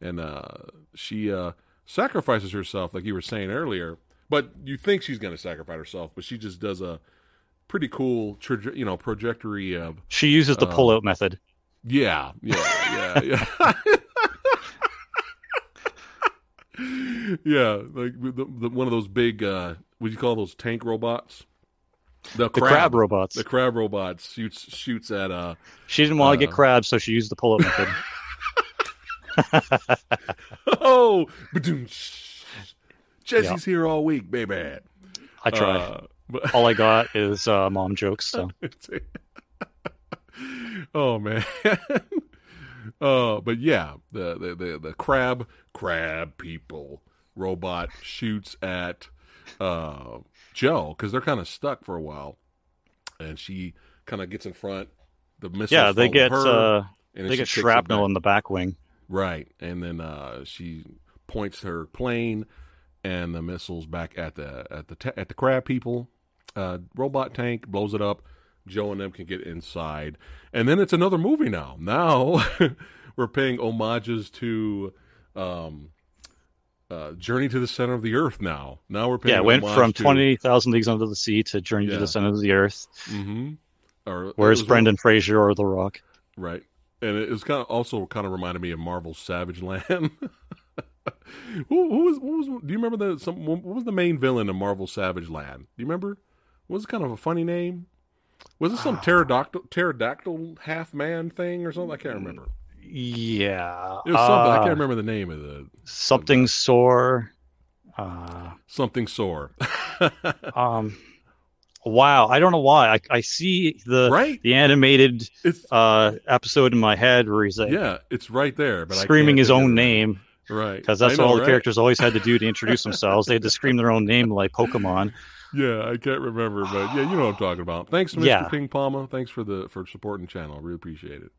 and uh, she uh, sacrifices herself, like you were saying earlier. But you think she's going to sacrifice herself, but she just does a pretty cool, traje- you know, trajectory of She uses the Um, pull-out method. yeah, yeah, yeah, yeah. <laughs> yeah, like the, the, one of those big, uh, what do you call those tank robots? The The crab, robots. The crab robots shoots shoots at uh She didn't want to Uh, get crabs, so she used the pull-up method. <laughs> <laughs> oh. Jesse's here all week, baby. I try. Uh, All I <laughs> got is uh, mom jokes. So <laughs> oh man. <laughs> uh, but yeah, the, the the the crab crab people robot shoots at uh, Joe because they're kind of stuck for a while, and she kind of gets in front. The missiles yeah, they get her, uh, they get shrapnel in the back wing. Right, and then uh, she points her plane and the missiles back at the at the at the crab people. Uh, robot tank blows it up. Joe and them can get inside, and then it's another movie now. Now <laughs> we're paying homages to um, uh, Journey to the Center of the Earth. Now, now we're paying Yeah, it went from to- twenty thousand leagues under the sea to Journey Yeah. to the Center of the Earth. Mhm. Or Where's Brendan Fraser or The Rock? Right. And it was kind of also kind of reminded me of Marvel's Savage Land. <laughs> who, who was, who was? Do you remember the? Some, what was the main villain of Marvel Savage Land? Do you remember? Was it kind of a funny name? Was it some pterodactyl, pterodactyl half man thing or something? I can't remember. Yeah. It was something. I uh, can't remember the name of the Something sore. Uh, something sore. <laughs> um, wow. I don't know why. I, I see the right? the animated uh, episode in my head where he's like yeah, it's right there. But screaming his own name Right. because that's know, all the right? characters always had to do to introduce themselves. They had to scream their own name like Pokemon. Yeah, I can't remember, but yeah, you know what I'm talking about. Thanks, Mr. Yeah. King Palma. Thanks for the for supporting the channel. Really appreciate it.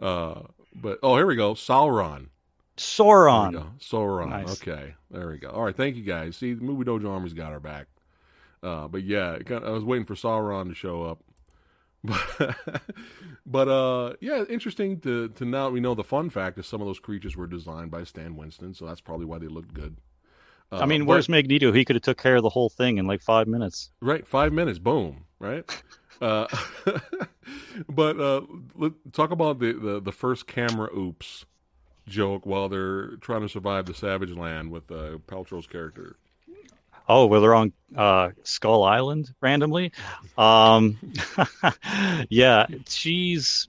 Uh, but oh, here we go. Sauron. Sauron. Sauron. Nice. Okay, there we go. All right, thank you guys. See, the movie Dojo Army's got our back. Uh, but yeah, it kinda, I was waiting for Sauron to show up. But, <laughs> but uh, yeah, interesting to to now we know the fun fact is some of those creatures were designed by Stan Winston, so that's probably why they looked good. Uh, I mean, but- where's Magneto? He could have took care of the whole thing in like five minutes. Right, five minutes, boom, right? <laughs> uh, <laughs> but uh, let talk about the, the, the first camera oops joke while they're trying to survive the Savage Land with uh, Paltrow's character. Oh, well, they're on uh, Skull Island randomly. Um, <laughs> yeah, she's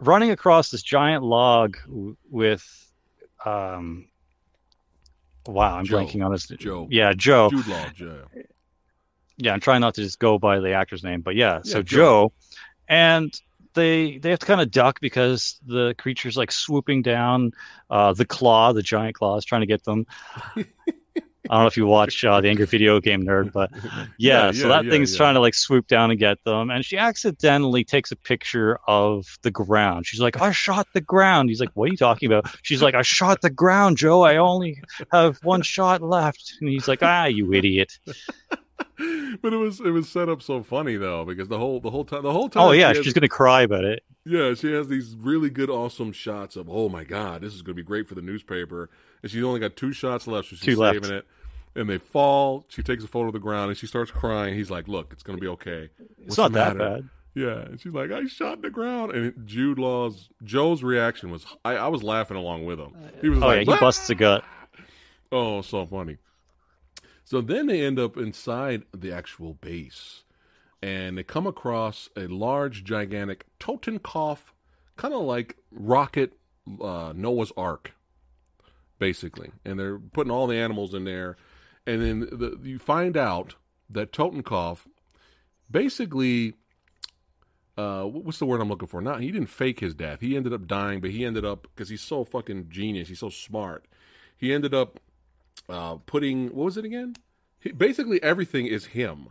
running across this giant log w- with. Um, wow, I'm Joe. blanking on his. Joe. Yeah, Joe. Jude Law, Joe. Yeah, I'm trying not to just go by the actor's name, but yeah. So Joe, Joe. and they they have to kind of duck because the creature's like swooping down. Uh, the claw, the giant claw, is trying to get them. <laughs> I don't know if you watch uh, the Angry Video Game Nerd, but <laughs> yeah, Yeah, so yeah, that yeah, thing's trying to like swoop down and get them, and she accidentally takes a picture of the ground. She's like, "I shot the ground." He's like, "What are you talking about?" She's like, "I shot the ground, Joe. I only have one shot left." And he's like, "Ah, you idiot." <laughs> but it was it was set up so funny though because the whole the whole time the whole time Oh yeah, she has- she's gonna cry about it. Yeah, she has these really good, awesome shots of, oh my god, this is going to be great for the newspaper. And she's only got two shots left, so she's Two left. saving it. And they fall. She takes a photo of the ground, and she starts crying. He's like, "Look, it's going to be okay. What's It's not that bad. Yeah, and she's like, "I shot in the ground." And Jude Law's Joe's reaction was, I, I was laughing along with him. He was Oh like, yeah, he "Ah!" busts a gut. Oh, so funny. So then they end up inside the actual base, and they come across a large, gigantic Totenkopf, kind of like rocket uh, Noah's Ark, basically. And they're putting all the animals in there, and then the, you find out that Totenkopf basically. Uh, what's the word I'm looking for? Not he didn't fake his death. He ended up dying, but he ended up because he's so fucking genius. He's so smart. He ended up uh, putting what was it again? He, basically, everything is him.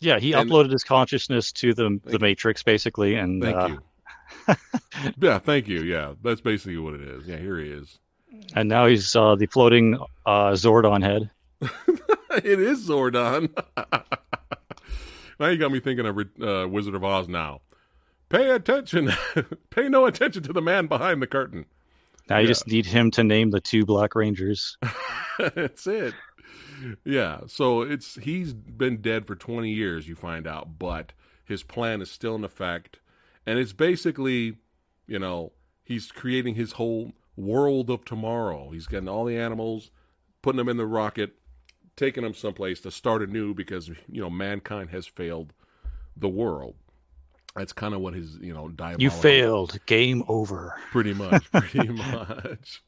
Yeah, he And- uploaded his consciousness to the the. Matrix basically, and Thank uh, you. <laughs> yeah, thank you. Yeah, that's basically what it is. Yeah, here he is. and now he's uh, the floating uh, Zordon head. <laughs> it is Zordon. <laughs> now you got me thinking of uh, Wizard of Oz. Now, pay attention. <laughs> pay no attention to the man behind the curtain. Now you Yeah. just need him to name the two Black Rangers. That's it. Yeah, so it's he's been dead for 20 years you find out, but his plan is still in effect and it's basically, you know, he's creating his whole world of tomorrow. He's getting all the animals, putting them in the rocket, taking them someplace to start anew because, you know, mankind has failed the world. That's kind of what his, you know, diabolical You failed. Game over. pretty much pretty <laughs> much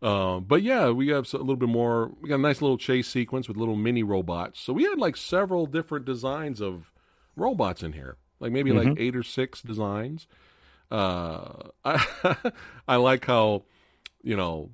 um but yeah we have a little bit more we got a nice little chase sequence with little mini robots so we had like several different designs of robots in here like maybe like eight or six designs uh i <laughs> i like how you know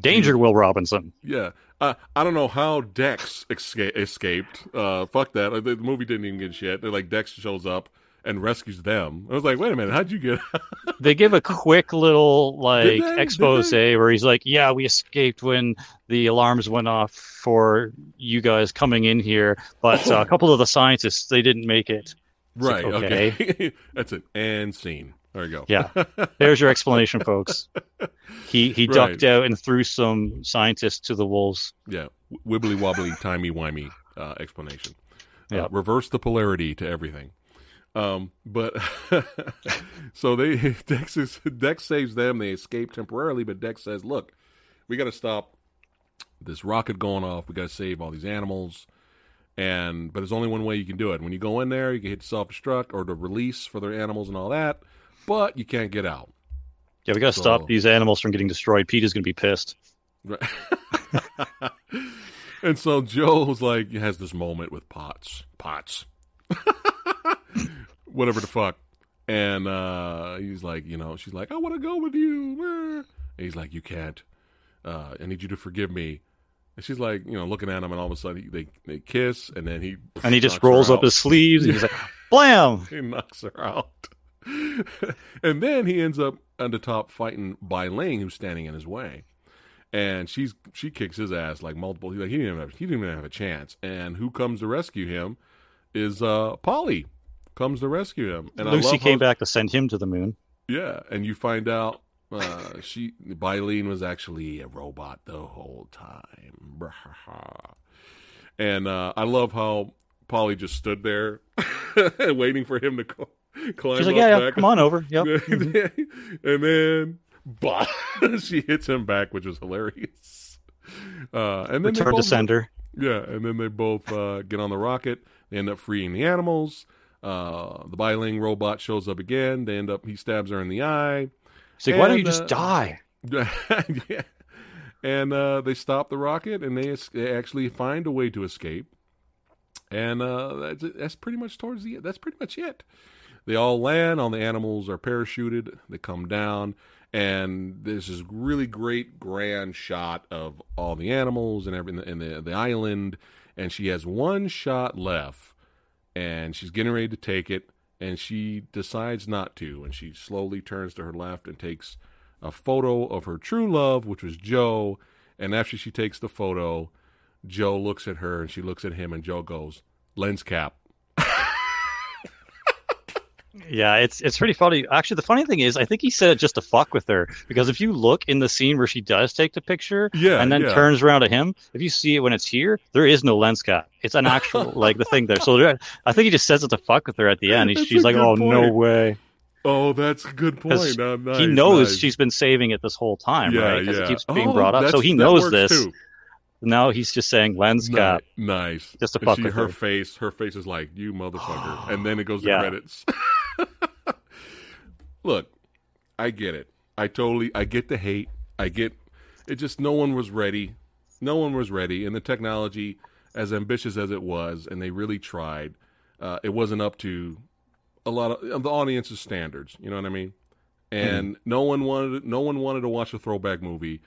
Danger, Will Robinson. yeah uh, i don't know how dex esca- escaped uh fuck that the, the movie didn't even get shit they're like dex shows up and rescues them i was like wait a minute how'd you get <laughs> They give a quick little like Did they? Did expose where he's like, "Yeah, we escaped when the alarms went off for you guys coming in here, but uh, a couple of the scientists they didn't make it." Right. like, okay. <laughs> That's it. And scene. There you go. Yeah. There's your explanation, folks. He he <laughs> ducked out and threw some scientists to the wolves. yeah. Wibbly wobbly, timey wimey uh, explanation. Uh, Yeah. reverse the polarity to everything. Um, but <laughs> so they <laughs> Dex is Dex saves them. They escape temporarily, but Dex says, "Look, we got to stop this rocket going off. We got to save all these animals." And but there's only one way you can do it. When you go in there, you can hit self destruct or to release for their animals and all that. But you can't get out. Yeah, we got to So- stop these animals from getting destroyed. Pete is going to be pissed. Right. <laughs> and so Joe's like he has this moment with Potts. Potts. <laughs> Whatever the fuck. And uh he's like, you know, she's like, I want to go with you. And he's like, you can't. Uh, I need you to forgive me. And she's like, you know, looking at him, and all of a sudden he, they they kiss, and then he And he just rolls up his sleeves and he's like, <laughs> blam! he knocks her out. <laughs> and then he ends up on the top fighting Bai Ling, who's standing in his way. And she's she kicks his ass like multiple. Like he didn't even have, he didn't even have a chance. And who comes to rescue him is uh Polly comes to rescue him. And I Lucy came how- back to send him to the moon. Yeah, and you find out uh, <laughs> she Bai Ling was actually a robot the whole time. And uh, I love how Polly just stood there <laughs> waiting for him to co- <laughs> climb She's like, yeah, yeah, come on over. <laughs> Yep. Mhm. <laughs> and then bah, she hits him back, which was hilarious. Uh, and then they Return to both, sender. yeah, and then they both uh, get on the rocket. They end up freeing the animals. Uh, the Bai Ling robot shows up again. They end up he stabs her in the eye. She's like, why don't you just uh, die? yeah. And uh, they stop the rocket, and they, es- they actually find a way to escape. And uh, that's, that's pretty much towards the. That's pretty much it. They all land. on the animals are parachuted. They come down, and there's this really great grand shot of all the animals and everything in the the island. And she has one shot left, and she's getting ready to take it, and she decides not to, and she slowly turns to her left and takes a photo of her true love, which was Joe. And after she takes the photo, Joe looks at her and she looks at him, and Joe goes, "Lens cap." Yeah, it's it's pretty funny. Actually, the funny thing is, I think he said it just to fuck with her because if you look in the scene where she does take the picture Yeah, and then yeah. turns around to him, if you see it when it's here, there is no lens cap. It's an actual <laughs> like the thing there. So there, I think he just says it to fuck with her at the end. She's like, "Oh no way!" Oh, that's a good point. Uh, nice, he knows nice. she's been saving it this whole time, yeah, right? Because yeah. it keeps being Oh, brought up, so he knows this. too. Now he's just saying lens cap. Nice. Just to fuck she, with her her. face, her face is like you motherfucker, and <gasps> then it goes to Yeah. credits. <laughs> <laughs> Look, I get it. I totally, I get the hate. I get it. Just no one was ready. No one was ready, and the technology, as ambitious as it was, and they really tried, uh, it wasn't up to a lot of, of the audience's standards. You know what I mean? And no one wanted, no one wanted to watch a throwback movie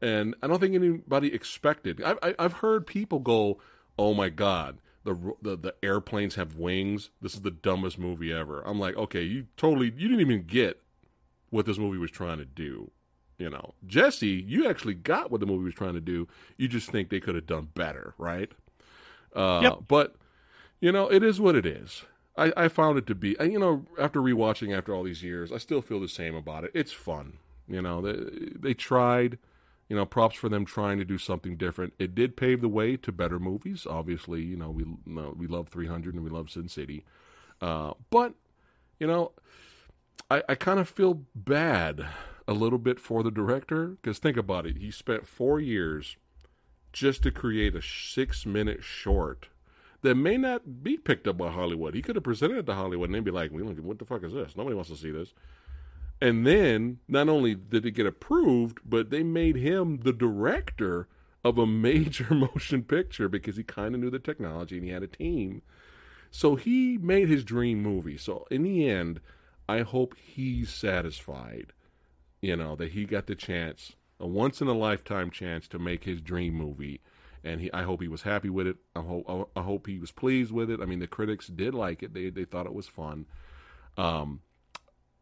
and I don't think anybody expected. I, I, I've heard people go, "Oh my god, the, the the airplanes have wings. This is the dumbest movie ever." I'm like, okay, you totally you didn't even get what this movie was trying to do. You know, Jesse, you actually got what the movie was trying to do. You just think they could have done better, right? Uh, Yep. But you know, it is what it is. I, I found it to be, you know, after rewatching after all these years, I still feel the same about it. It's fun. You know, they they tried. You know, props for them trying to do something different. It did pave the way to better movies. Obviously, you know we you know, we love 300 and we love Sin City, uh, but you know, I, I kind of feel bad a little bit for the director because think about it. He spent four years just to create a six minute short that may not be picked up by Hollywood. He could have presented it to Hollywood and they'd be like, "We don't. What the fuck is this? Nobody wants to see this." And then not only did it get approved, but they made him the director of a major <laughs> motion picture because he kind of knew the technology and he had a team. So he made his dream movie. So in the end, I hope he's satisfied, you know, that he got the chance, a once in a lifetime chance to make his dream movie. And he, I hope he was happy with it. I hope, I hope he was pleased with it. I mean, the critics did like it. They, they thought it was fun. Um,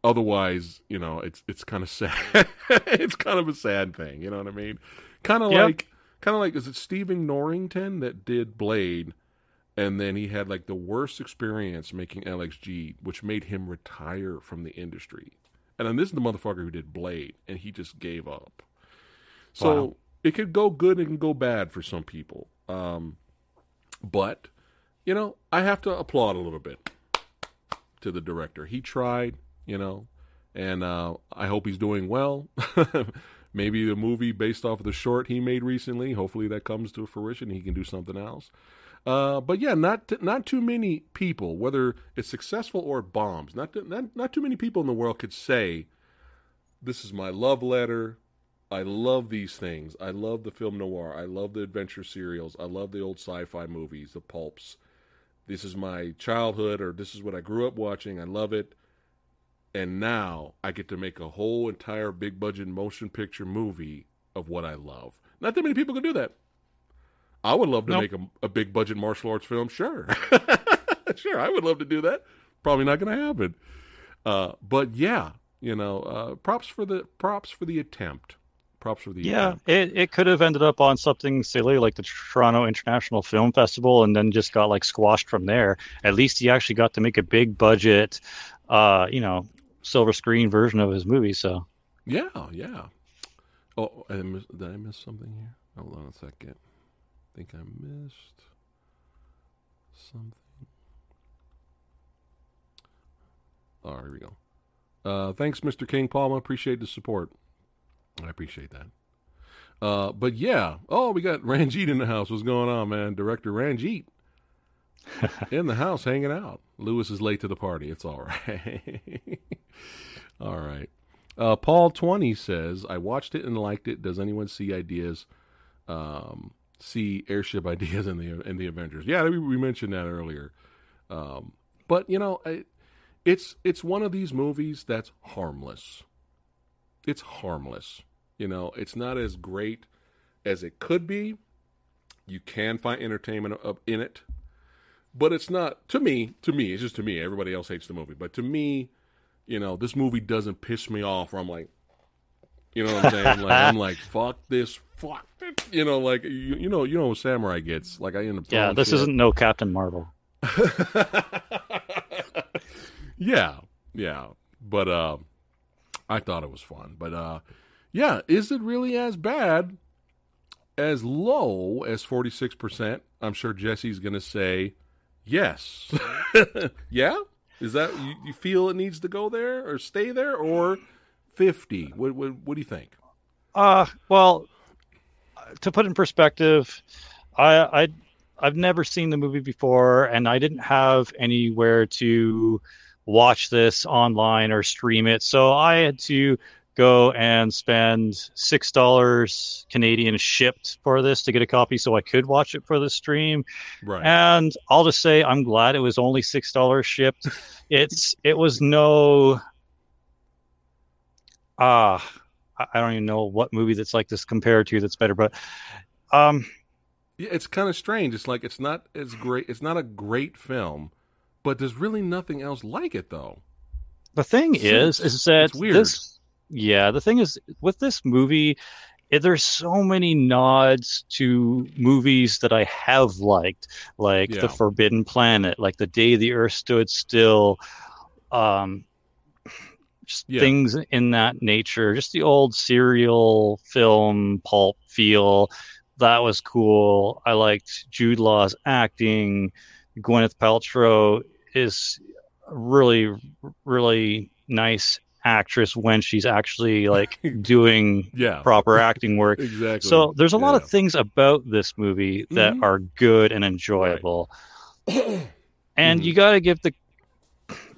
otherwise, you know, it's it's kind of <laughs> sad. it's kind of a sad thing. You know what I mean? Kind of Yeah. like, kind of like, is it Stephen Norrington that did Blade, and then he had like the worst experience making LXG, which made him retire from the industry. And then this is the motherfucker who did Blade, and he just gave up. So Wow. it could go good, it can go bad for some people. Um, but you know, I have to applaud a little bit to the director. He tried, you know, and uh, I hope he's doing well. <laughs> Maybe the movie based off of the short he made recently, hopefully that comes to fruition. He can do something else. Uh, but yeah, not t- not too many people, whether it's successful or it bombs, not, t- not not too many people in the world could say, "This is my love letter. I love these things. I love the film noir. I love the adventure serials. I love the old sci-fi movies, the pulps. This is my childhood, or this is what I grew up watching. I love it." And now I get to make a whole entire big budget motion picture movie of what I love. Not that many people can do that. I would love to Nope. make a, a big budget martial arts film. Sure, <laughs> sure, I would love to do that. Probably not going to happen. Uh, but yeah, you know, uh, props for the props for the attempt. Props for the Yeah, attempt. it, it could have ended up on something silly like the Toronto International Film Festival and then just got like squashed from there. At least he actually got to make a big budget, uh, you know, silver screen version of his movie. So Yeah, yeah. Oh, I did I miss something here? Hold on a second. I think I missed something. Oh, here we go. Uh, thanks, Mr. King Palma. Appreciate the support. I appreciate that. Uh, but yeah. Oh, we got <laughs> Ranjit in the house. What's going on, man? Director Ranjit <laughs> in the house hanging out. Lewis is late to the party. It's all right. <laughs> all right. Uh, Paul twenty says, "I watched it and liked it. Does anyone see ideas? Um, see airship <laughs> ideas in the in the Avengers? Yeah, we, we mentioned that earlier. Um, but you know, it's it's one of these movies that's harmless. It's harmless. You know, it's not as great as it could be. You can find entertainment in it, but it's not to me. To me, it's just to me. Everybody else hates the movie, but to me, you know, this movie doesn't piss me off. Where I'm like, you know what I'm saying? like I'm like, <laughs> fuck this, fuck this. You know, like you, you know, you know, what samurai gets like I end up. yeah, this shit. isn't no Captain Marvel. <laughs> yeah, yeah, but uh, I thought it was fun. But uh, yeah, is it really as bad? As low as forty six percent? I'm sure Jesse's going to say yes. <laughs> yeah, is that you, you feel it needs to go there or stay there or fifty? What what, what do you think? Uh, well, to put in perspective, I, I I've never seen the movie before, and I didn't have anywhere to watch this online or stream it, so I had to go and spend six dollars Canadian shipped for this to get a copy, so I could watch it for the stream. Right. And I'll just say I'm glad it was only six dollars shipped. It's it was no ah I I don't even know what movie that's like this compared to that's better, but um Yeah, it's kind of strange. It's like it's not as great. It's not a great film, but there's really nothing else like it, though. the thing It's- is is that it's weird. this yeah, the thing is with this movie it, there's so many nods to movies that I have liked, like Yeah. The Forbidden Planet, like The Day the Earth Stood Still, um, just Yeah. things in that nature. Just the old serial film pulp feel. That was cool. I liked Jude Law's acting. Gwyneth Paltrow is really, really nice actress when she's actually like <laughs> doing Yeah, proper acting work. <laughs> exactly. So there's a lot of things about this movie that Mhm. are good and enjoyable. and Mhm. you got to give the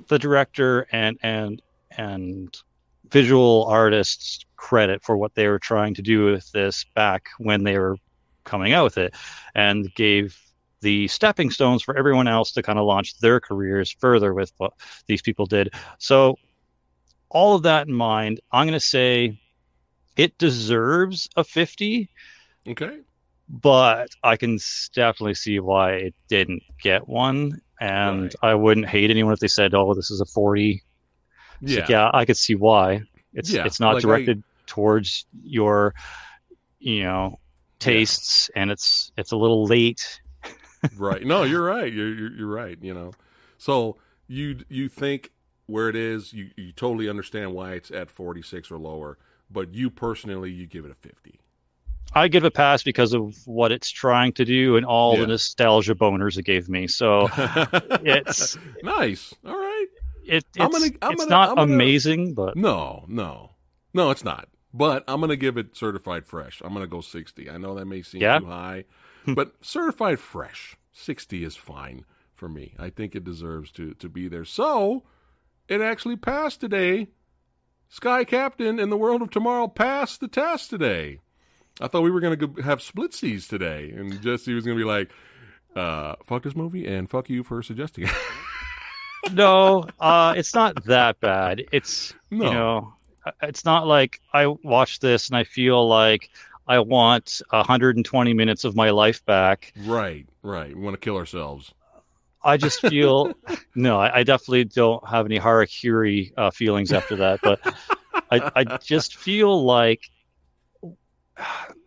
the director and and and visual artists credit for what they were trying to do with this back when they were coming out with it and gave the stepping stones for everyone else to kind of launch their careers further with what these people did. So all of that in mind, I'm going to say it deserves a 50 okay. but I can definitely see why it didn't get one. And Right. I wouldn't hate anyone if they said, "Oh, this is a 40." Yeah, like, yeah, I could see why. It's Yeah, it's not like I- directed towards your, you know, tastes, and it's it's a little late. <laughs> right. No, you're right. You're, you're you're right. You know, so you you think where it is, you you totally understand why it's at 46 or lower, but you personally you give it a 50. I give it a pass because of what it's trying to do and all Yeah. the nostalgia boners it gave me. So <laughs> it's nice. All right. it, it's, I'm gonna- I'm it's gonna- not I'm gonna- amazing, but No, no, no, it's not. But I'm gonna give it certified fresh. I'm gonna go 60. I know that may seem Yeah? too high, hmm. but certified fresh. 60 is fine for me. I think it deserves to to be there. So it actually passed today. Sky Captain and the World of Tomorrow passed the test today. I thought we were going to have splitsies today, and Jesse was going to be like, uh, "Fuck this movie," and "Fuck you for suggesting it." <laughs> no, uh, it's not that bad. It's No. you know, it's not like I watch this and I feel like I want 120 minutes of my life back. right, right. We want to kill ourselves. I just feel <laughs> no, I, I definitely don't have any harakiri uh, feelings after that, but I, I just feel like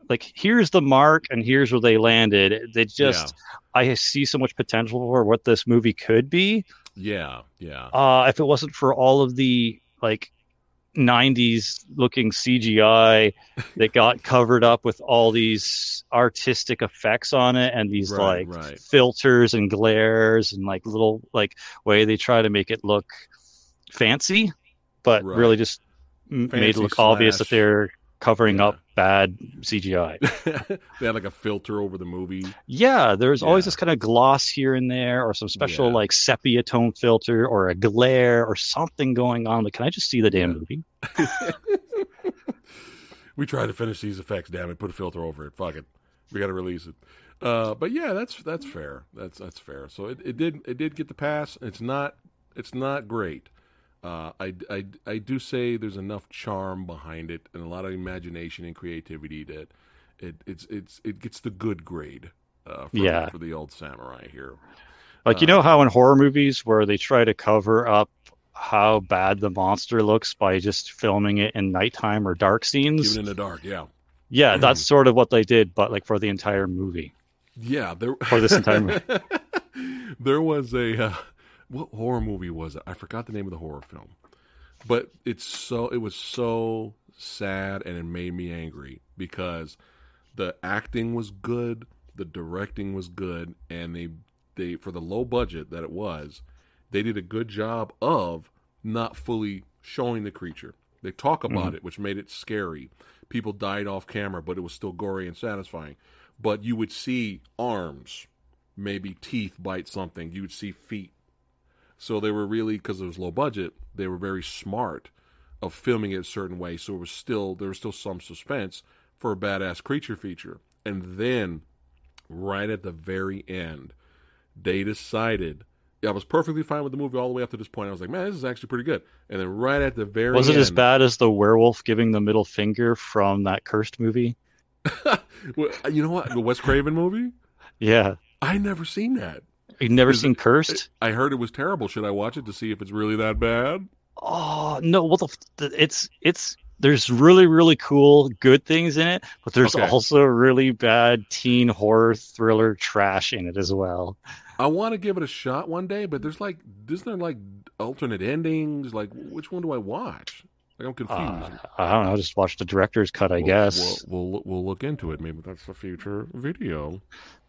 like here's the mark and here's where they landed. They just I see so much potential for what this movie could be. Yeah, yeah. Uh, if it wasn't for all of the like 90s looking CGI <laughs> that got covered up with all these artistic effects on it and these Right, like right. filters and glares and like little like way they try to make it look fancy but Right. really just m- made it look obvious that they're covering Yeah. up bad CGI. <laughs> they had like a filter over the movie. Yeah, there's always this kind of gloss here and there, or some special Yeah. like sepia tone filter, or a glare, or something going on. Like, can I just see the damn Yeah. movie? <laughs> <laughs> we tried to finish these effects. Damn it! Put a filter over it. Fuck it. We got to release it. Uh, but yeah, that's that's fair. That's that's fair. So it, it did it did get the pass. It's not it's not great. Uh, I, I, I do say there's enough charm behind it and a lot of imagination and creativity that it it's it's it gets the good grade. Uh, for, Yeah. for the old samurai here. Like, you know how in horror movies where they try to cover up how bad the monster looks by just filming it in nighttime or dark scenes? Even in the dark, yeah, Yeah, <clears throat> that's sort of what they did, but like for the entire movie. yeah. There For this entire <laughs> movie. there was a uh, what horror movie was it? I forgot the name of the horror film, but it's so it was so sad and it made me angry because the acting was good, the directing was good, and they they for the low budget that it was, they did a good job of not fully showing the creature. They talk about mm-hmm. it, which made it scary. People died off camera, but it was still gory and satisfying. But you would see arms, maybe teeth bite something. You would see feet. So they were really because it was low budget. They were very smart of filming it a certain way. So it was still there was still some suspense for a badass creature feature. And then, right at the very end, they decided. Yeah, I was perfectly fine with the movie all the way up to this point. I was like, man, this is actually pretty good. And then right at the very end Was it end, as bad as the werewolf giving the middle finger from that cursed movie? <laughs> You know what? The Wes Craven movie? Yeah. I never seen that. You've never Is seen it- Cursed? I heard it was terrible. Should I watch it to see if it's really that bad? Oh no! Well, the, it's it's there's really really cool good things in it, but there's Okay. also really bad teen horror thriller trash in it as well. I want to give it a shot one day, but there's like, isn't there like alternate endings? Like, which one do I watch? Like, I'm confused. Uh, I don't know. Just watch the director's cut, I We'll- guess. we'll, we'll we'll look into it. Maybe that's a future video.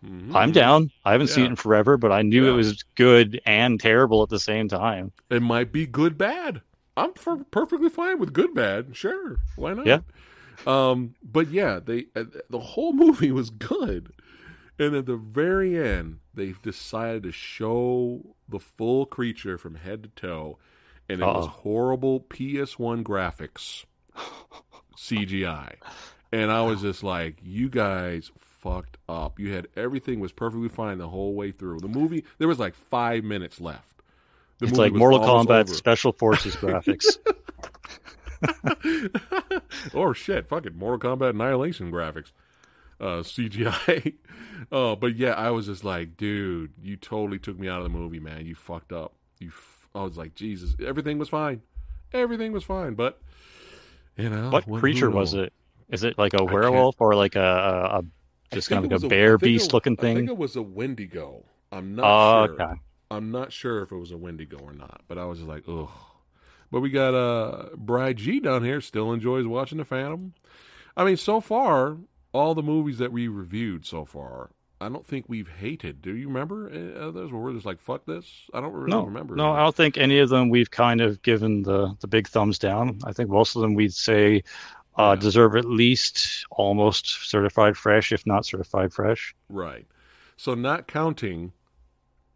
Mhm. I'm down. I haven't seen it in forever, but I knew Yeah. it was good and terrible at the same time. It might be good bad. I'm for, perfectly fine with good bad. Sure, why not? Yeah. Um, but yeah, they uh, the whole <laughs> movie was good, and at the very end, they decided to show the full creature from head to toe, and it was Uh-oh. horrible PS1 graphics, <laughs> CGI, and I was just like, you guys fucked up. You had everything was perfectly fine the whole way through. The movie there was like five minutes left. The it's like Mortal Kombat over. Special Forces <laughs> graphics. <laughs> or shit, fuck it, Mortal Kombat Annihilation graphics, uh, CGI. uh, but yeah, I was just like, dude, you totally took me out of the movie, man. You fucked up. You, I was like, Jesus, everything was fine, everything was fine, but you know, what creature was it? Is it like a werewolf or like a just kind of like a bear think it- beast looking thing? I think it was a Wendigo. I'm not Oh, sure. okay. I'm not sure if it was a Wendigo or not, but I was just like, ugh. But we got uh Bride G down here still enjoys watching the Phantom. I mean, so far, all the movies that we reviewed so far, I don't think we've hated. Do you remember any others where we're just like, fuck this? I don't really No, remember. no, I don't think any of them we've kind of given the the big thumbs down. I think most of them we'd say uh, Yeah. deserve at least almost certified fresh, if not certified fresh. Right. So not counting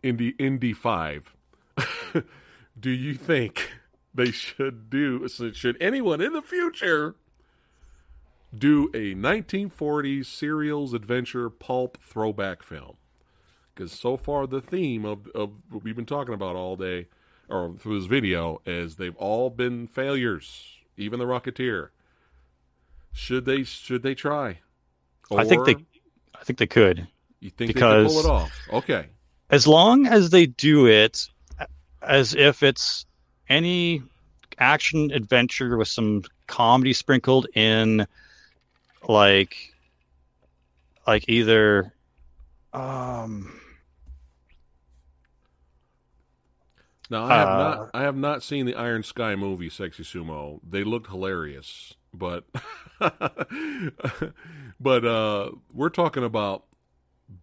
in Indy Indy five, <laughs> do you think they should do? Should anyone in the future do a 1940s serials adventure pulp throwback film? Because so far the theme of of what we've been talking about all day, or through this video, is they've all been failures. Even the Rocketeer. Should they? Should they try? I think they, I think they could. You think they because- pull it off? Okay. as long as they do it as if it's any action adventure with some comedy sprinkled in like like either um Now I have Uh, not I have not seen the Iron Sky movie Sexy Sumo. They looked hilarious, but <laughs> but uh we're talking about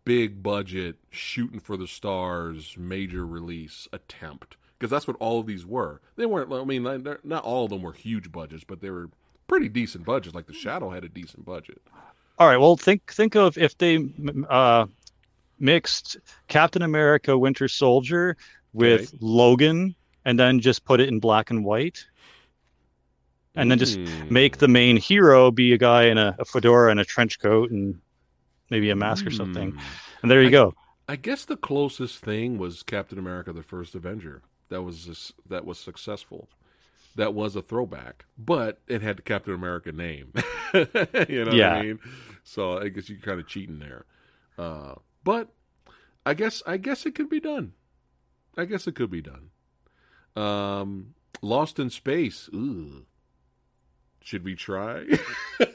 big budget shooting for the stars major release attempt because that's what all of these were. They weren't I mean not all of them were huge budgets, but they were pretty decent budget. Like The Shadow had a decent budget. all right well think think of if they uh mixed Captain America Winter Soldier with Okay. Logan and then just put it in black and white and then just Mm. make the main hero be a guy in a, a fedora and a trench coat and maybe a mask or something. Mm. And there you I- go. I guess the closest thing was Captain America: The First Avenger. That was that was successful. That was a throwback, but it had the Captain America name. <laughs> you know what I mean? So I guess you're kind of cheating there. Uh, but I guess I guess it could be done. I guess it could be done. Um, Lost in Space. Ooh. Should we try? <laughs>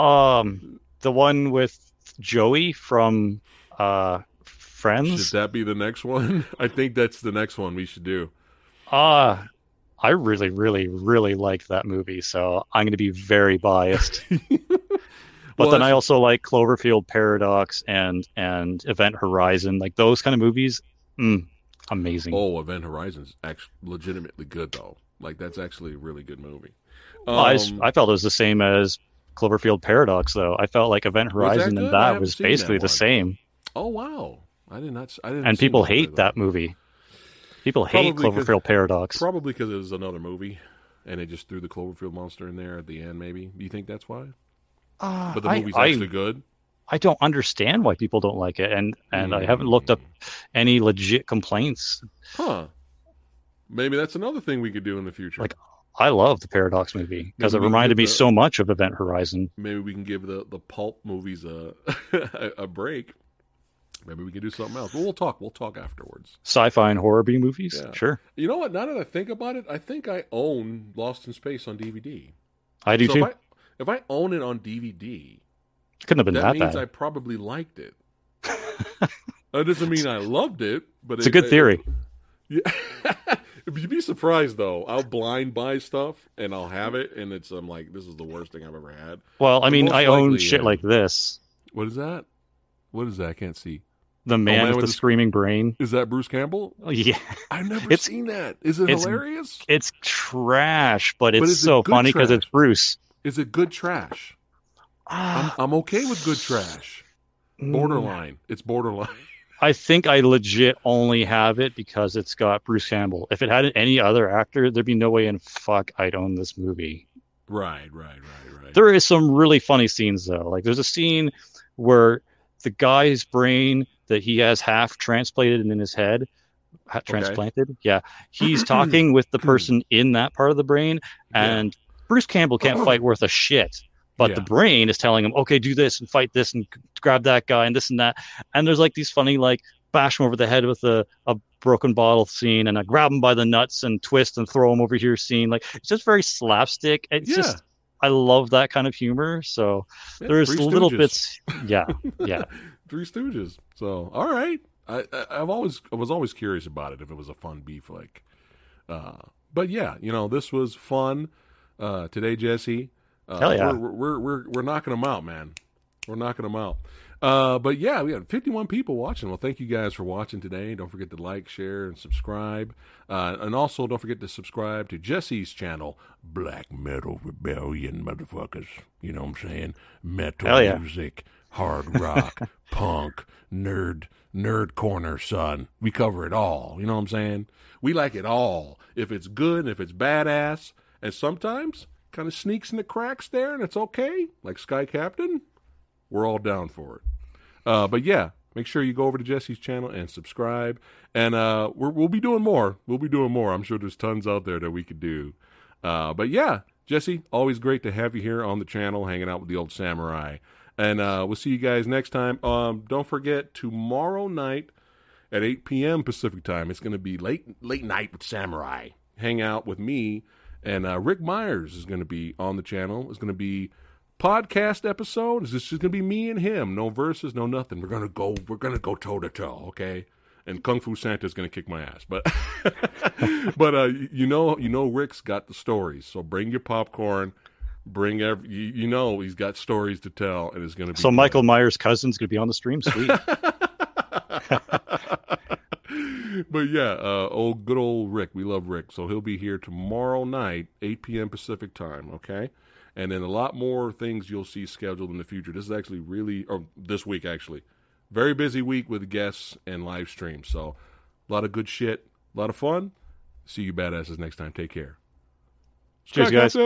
Um, the one with Joey from uh should that be the next one? <laughs> I think that's the next one we should do. Ah, I really, really, really like that movie, so I'm going to be very biased. <laughs> But Well, then I also like Cloverfield Paradox and and Event Horizon, like those kind of movies. Mm, amazing. Oh, Event Horizon's actually legitimately good though. Like that's actually a really good movie. Um, I felt it was the same as Cloverfield Paradox, though. I felt like Event Was that Horizon and that was seen that basically the same. oh wow, I did not. I didn't. And people that hate either. that movie. People hate Probably 'cause- Cloverfield Paradox. Probably because it was another movie, and they just threw the Cloverfield monster in there at the end. Maybe you think that's why? Ah, But the movie's I, actually good. I don't understand why people don't like it, and and I haven't looked up any legit complaints. Huh? Maybe that's another thing we could do in the future. Like, I love the Paradox movie because it reminded me the- so much of Event Horizon. Maybe we can give the the pulp movies a <laughs> a break. Maybe we can do something else. But we'll talk. We'll talk afterwards. Sci-fi and horror B movies, Yeah. sure. You know what? Now that I think about it, I think I own Lost in Space on DVD. I do so too. If I, if I own it on DVD, Couldn't have been that bad. that, means bad. I probably liked it. <laughs> that doesn't mean I loved it, but It's a it- good it- theory. <laughs> yeah. You'd be surprised though. I'll blind buy stuff and I'll have it, and it's I'm like, this is the worst thing I've ever had. Well, I mean, I own shit yeah. like this. What is that? What is that? I can't see. The man, Man with with the screaming brain. Is that Bruce Campbell? Oh, <laughs> yeah, I've never It's- seen that. Is it it's- hilarious? it's trash, but it's it so good funny because it's Bruce. Is it good trash? I'm, Ah, I'm okay with good trash. mm, Borderline. It's borderline. <laughs> I think I legit only have it because it's got Bruce Campbell. If it had any other actor, there'd be no way in fuck I'd own this movie. right, right, right, right. There is some really funny scenes though. Like there's a scene where the guy's brain that he has half transplanted and in his head, ha- transplanted, yeah, he's <clears throat> talking with the person in that part of the brain, Yeah. and Bruce Campbell can't oh. fight worth a shit. But the brain is telling him, okay, do this and fight this and grab that guy and this and that. And there's like these funny, like, bash him over the head with a, a broken bottle scene and a grab him by the nuts and twist and throw him over here scene. Like, it's just very slapstick. It's Yeah. just, I love that kind of humor. So Yeah, there's little bits. Yeah. <laughs> Yeah. Three Stooges. So, all right. I, I, I've always, I was always curious about it if it was a fun B flick. Uh, but yeah, you know, this was fun. Uh, today, Jesse. Uh, Hell yeah. We're, we're, we're, we're knocking them out, man. We're knocking them out. Uh, but yeah, we had 51 people watching. Well, thank you guys for watching today. Don't forget to like, share, and subscribe. Uh, and also, don't forget to subscribe to Jesse's channel, Black Metal Rebellion, motherfuckers. You know what I'm saying? Metal yeah. music, hard rock, <laughs> punk, nerd, nerd corner, son. We cover it all. You know what I'm saying? We like it all. If it's good, if it's badass, and sometimes kind of sneaks in the cracks there, and it's okay, like Sky Captain, we're all down for it. Uh, but yeah, make sure you go over to Jesse's channel and subscribe. And uh, we will be doing more. We'll be doing more. I'm sure there's tons out there that we could do. Uh, but yeah, Jesse, always great to have you here on the channel, hanging out with the old samurai. And uh, we'll see you guys next time. Um, don't forget tomorrow night at 8 p.m. Pacific time. It's going to be late late night with Samurai. Hang out with me and uh, Rick Myers is going to be on the channel. It's going to be podcast episode. Is this just going to be me and him. No verses, no nothing. We're going to go. We're to go toe to toe. Okay. And Kung Fu Santa is going to kick my ass, but <laughs> but uh, you know you know Rick's got the stories, so bring your popcorn bring every you, you, know he's got stories to tell and it's to be so michael myers cousin's going to be on the stream sweet <laughs> but yeah uh old good old rick we love rick so he'll be here tomorrow night 8 p.m pacific time okay and then a lot more things you'll see scheduled in the future. This is actually really or this week actually. Very busy week with guests and live streams. So a lot of good shit a lot of fun. See you badasses next time. Take care. Cheers guys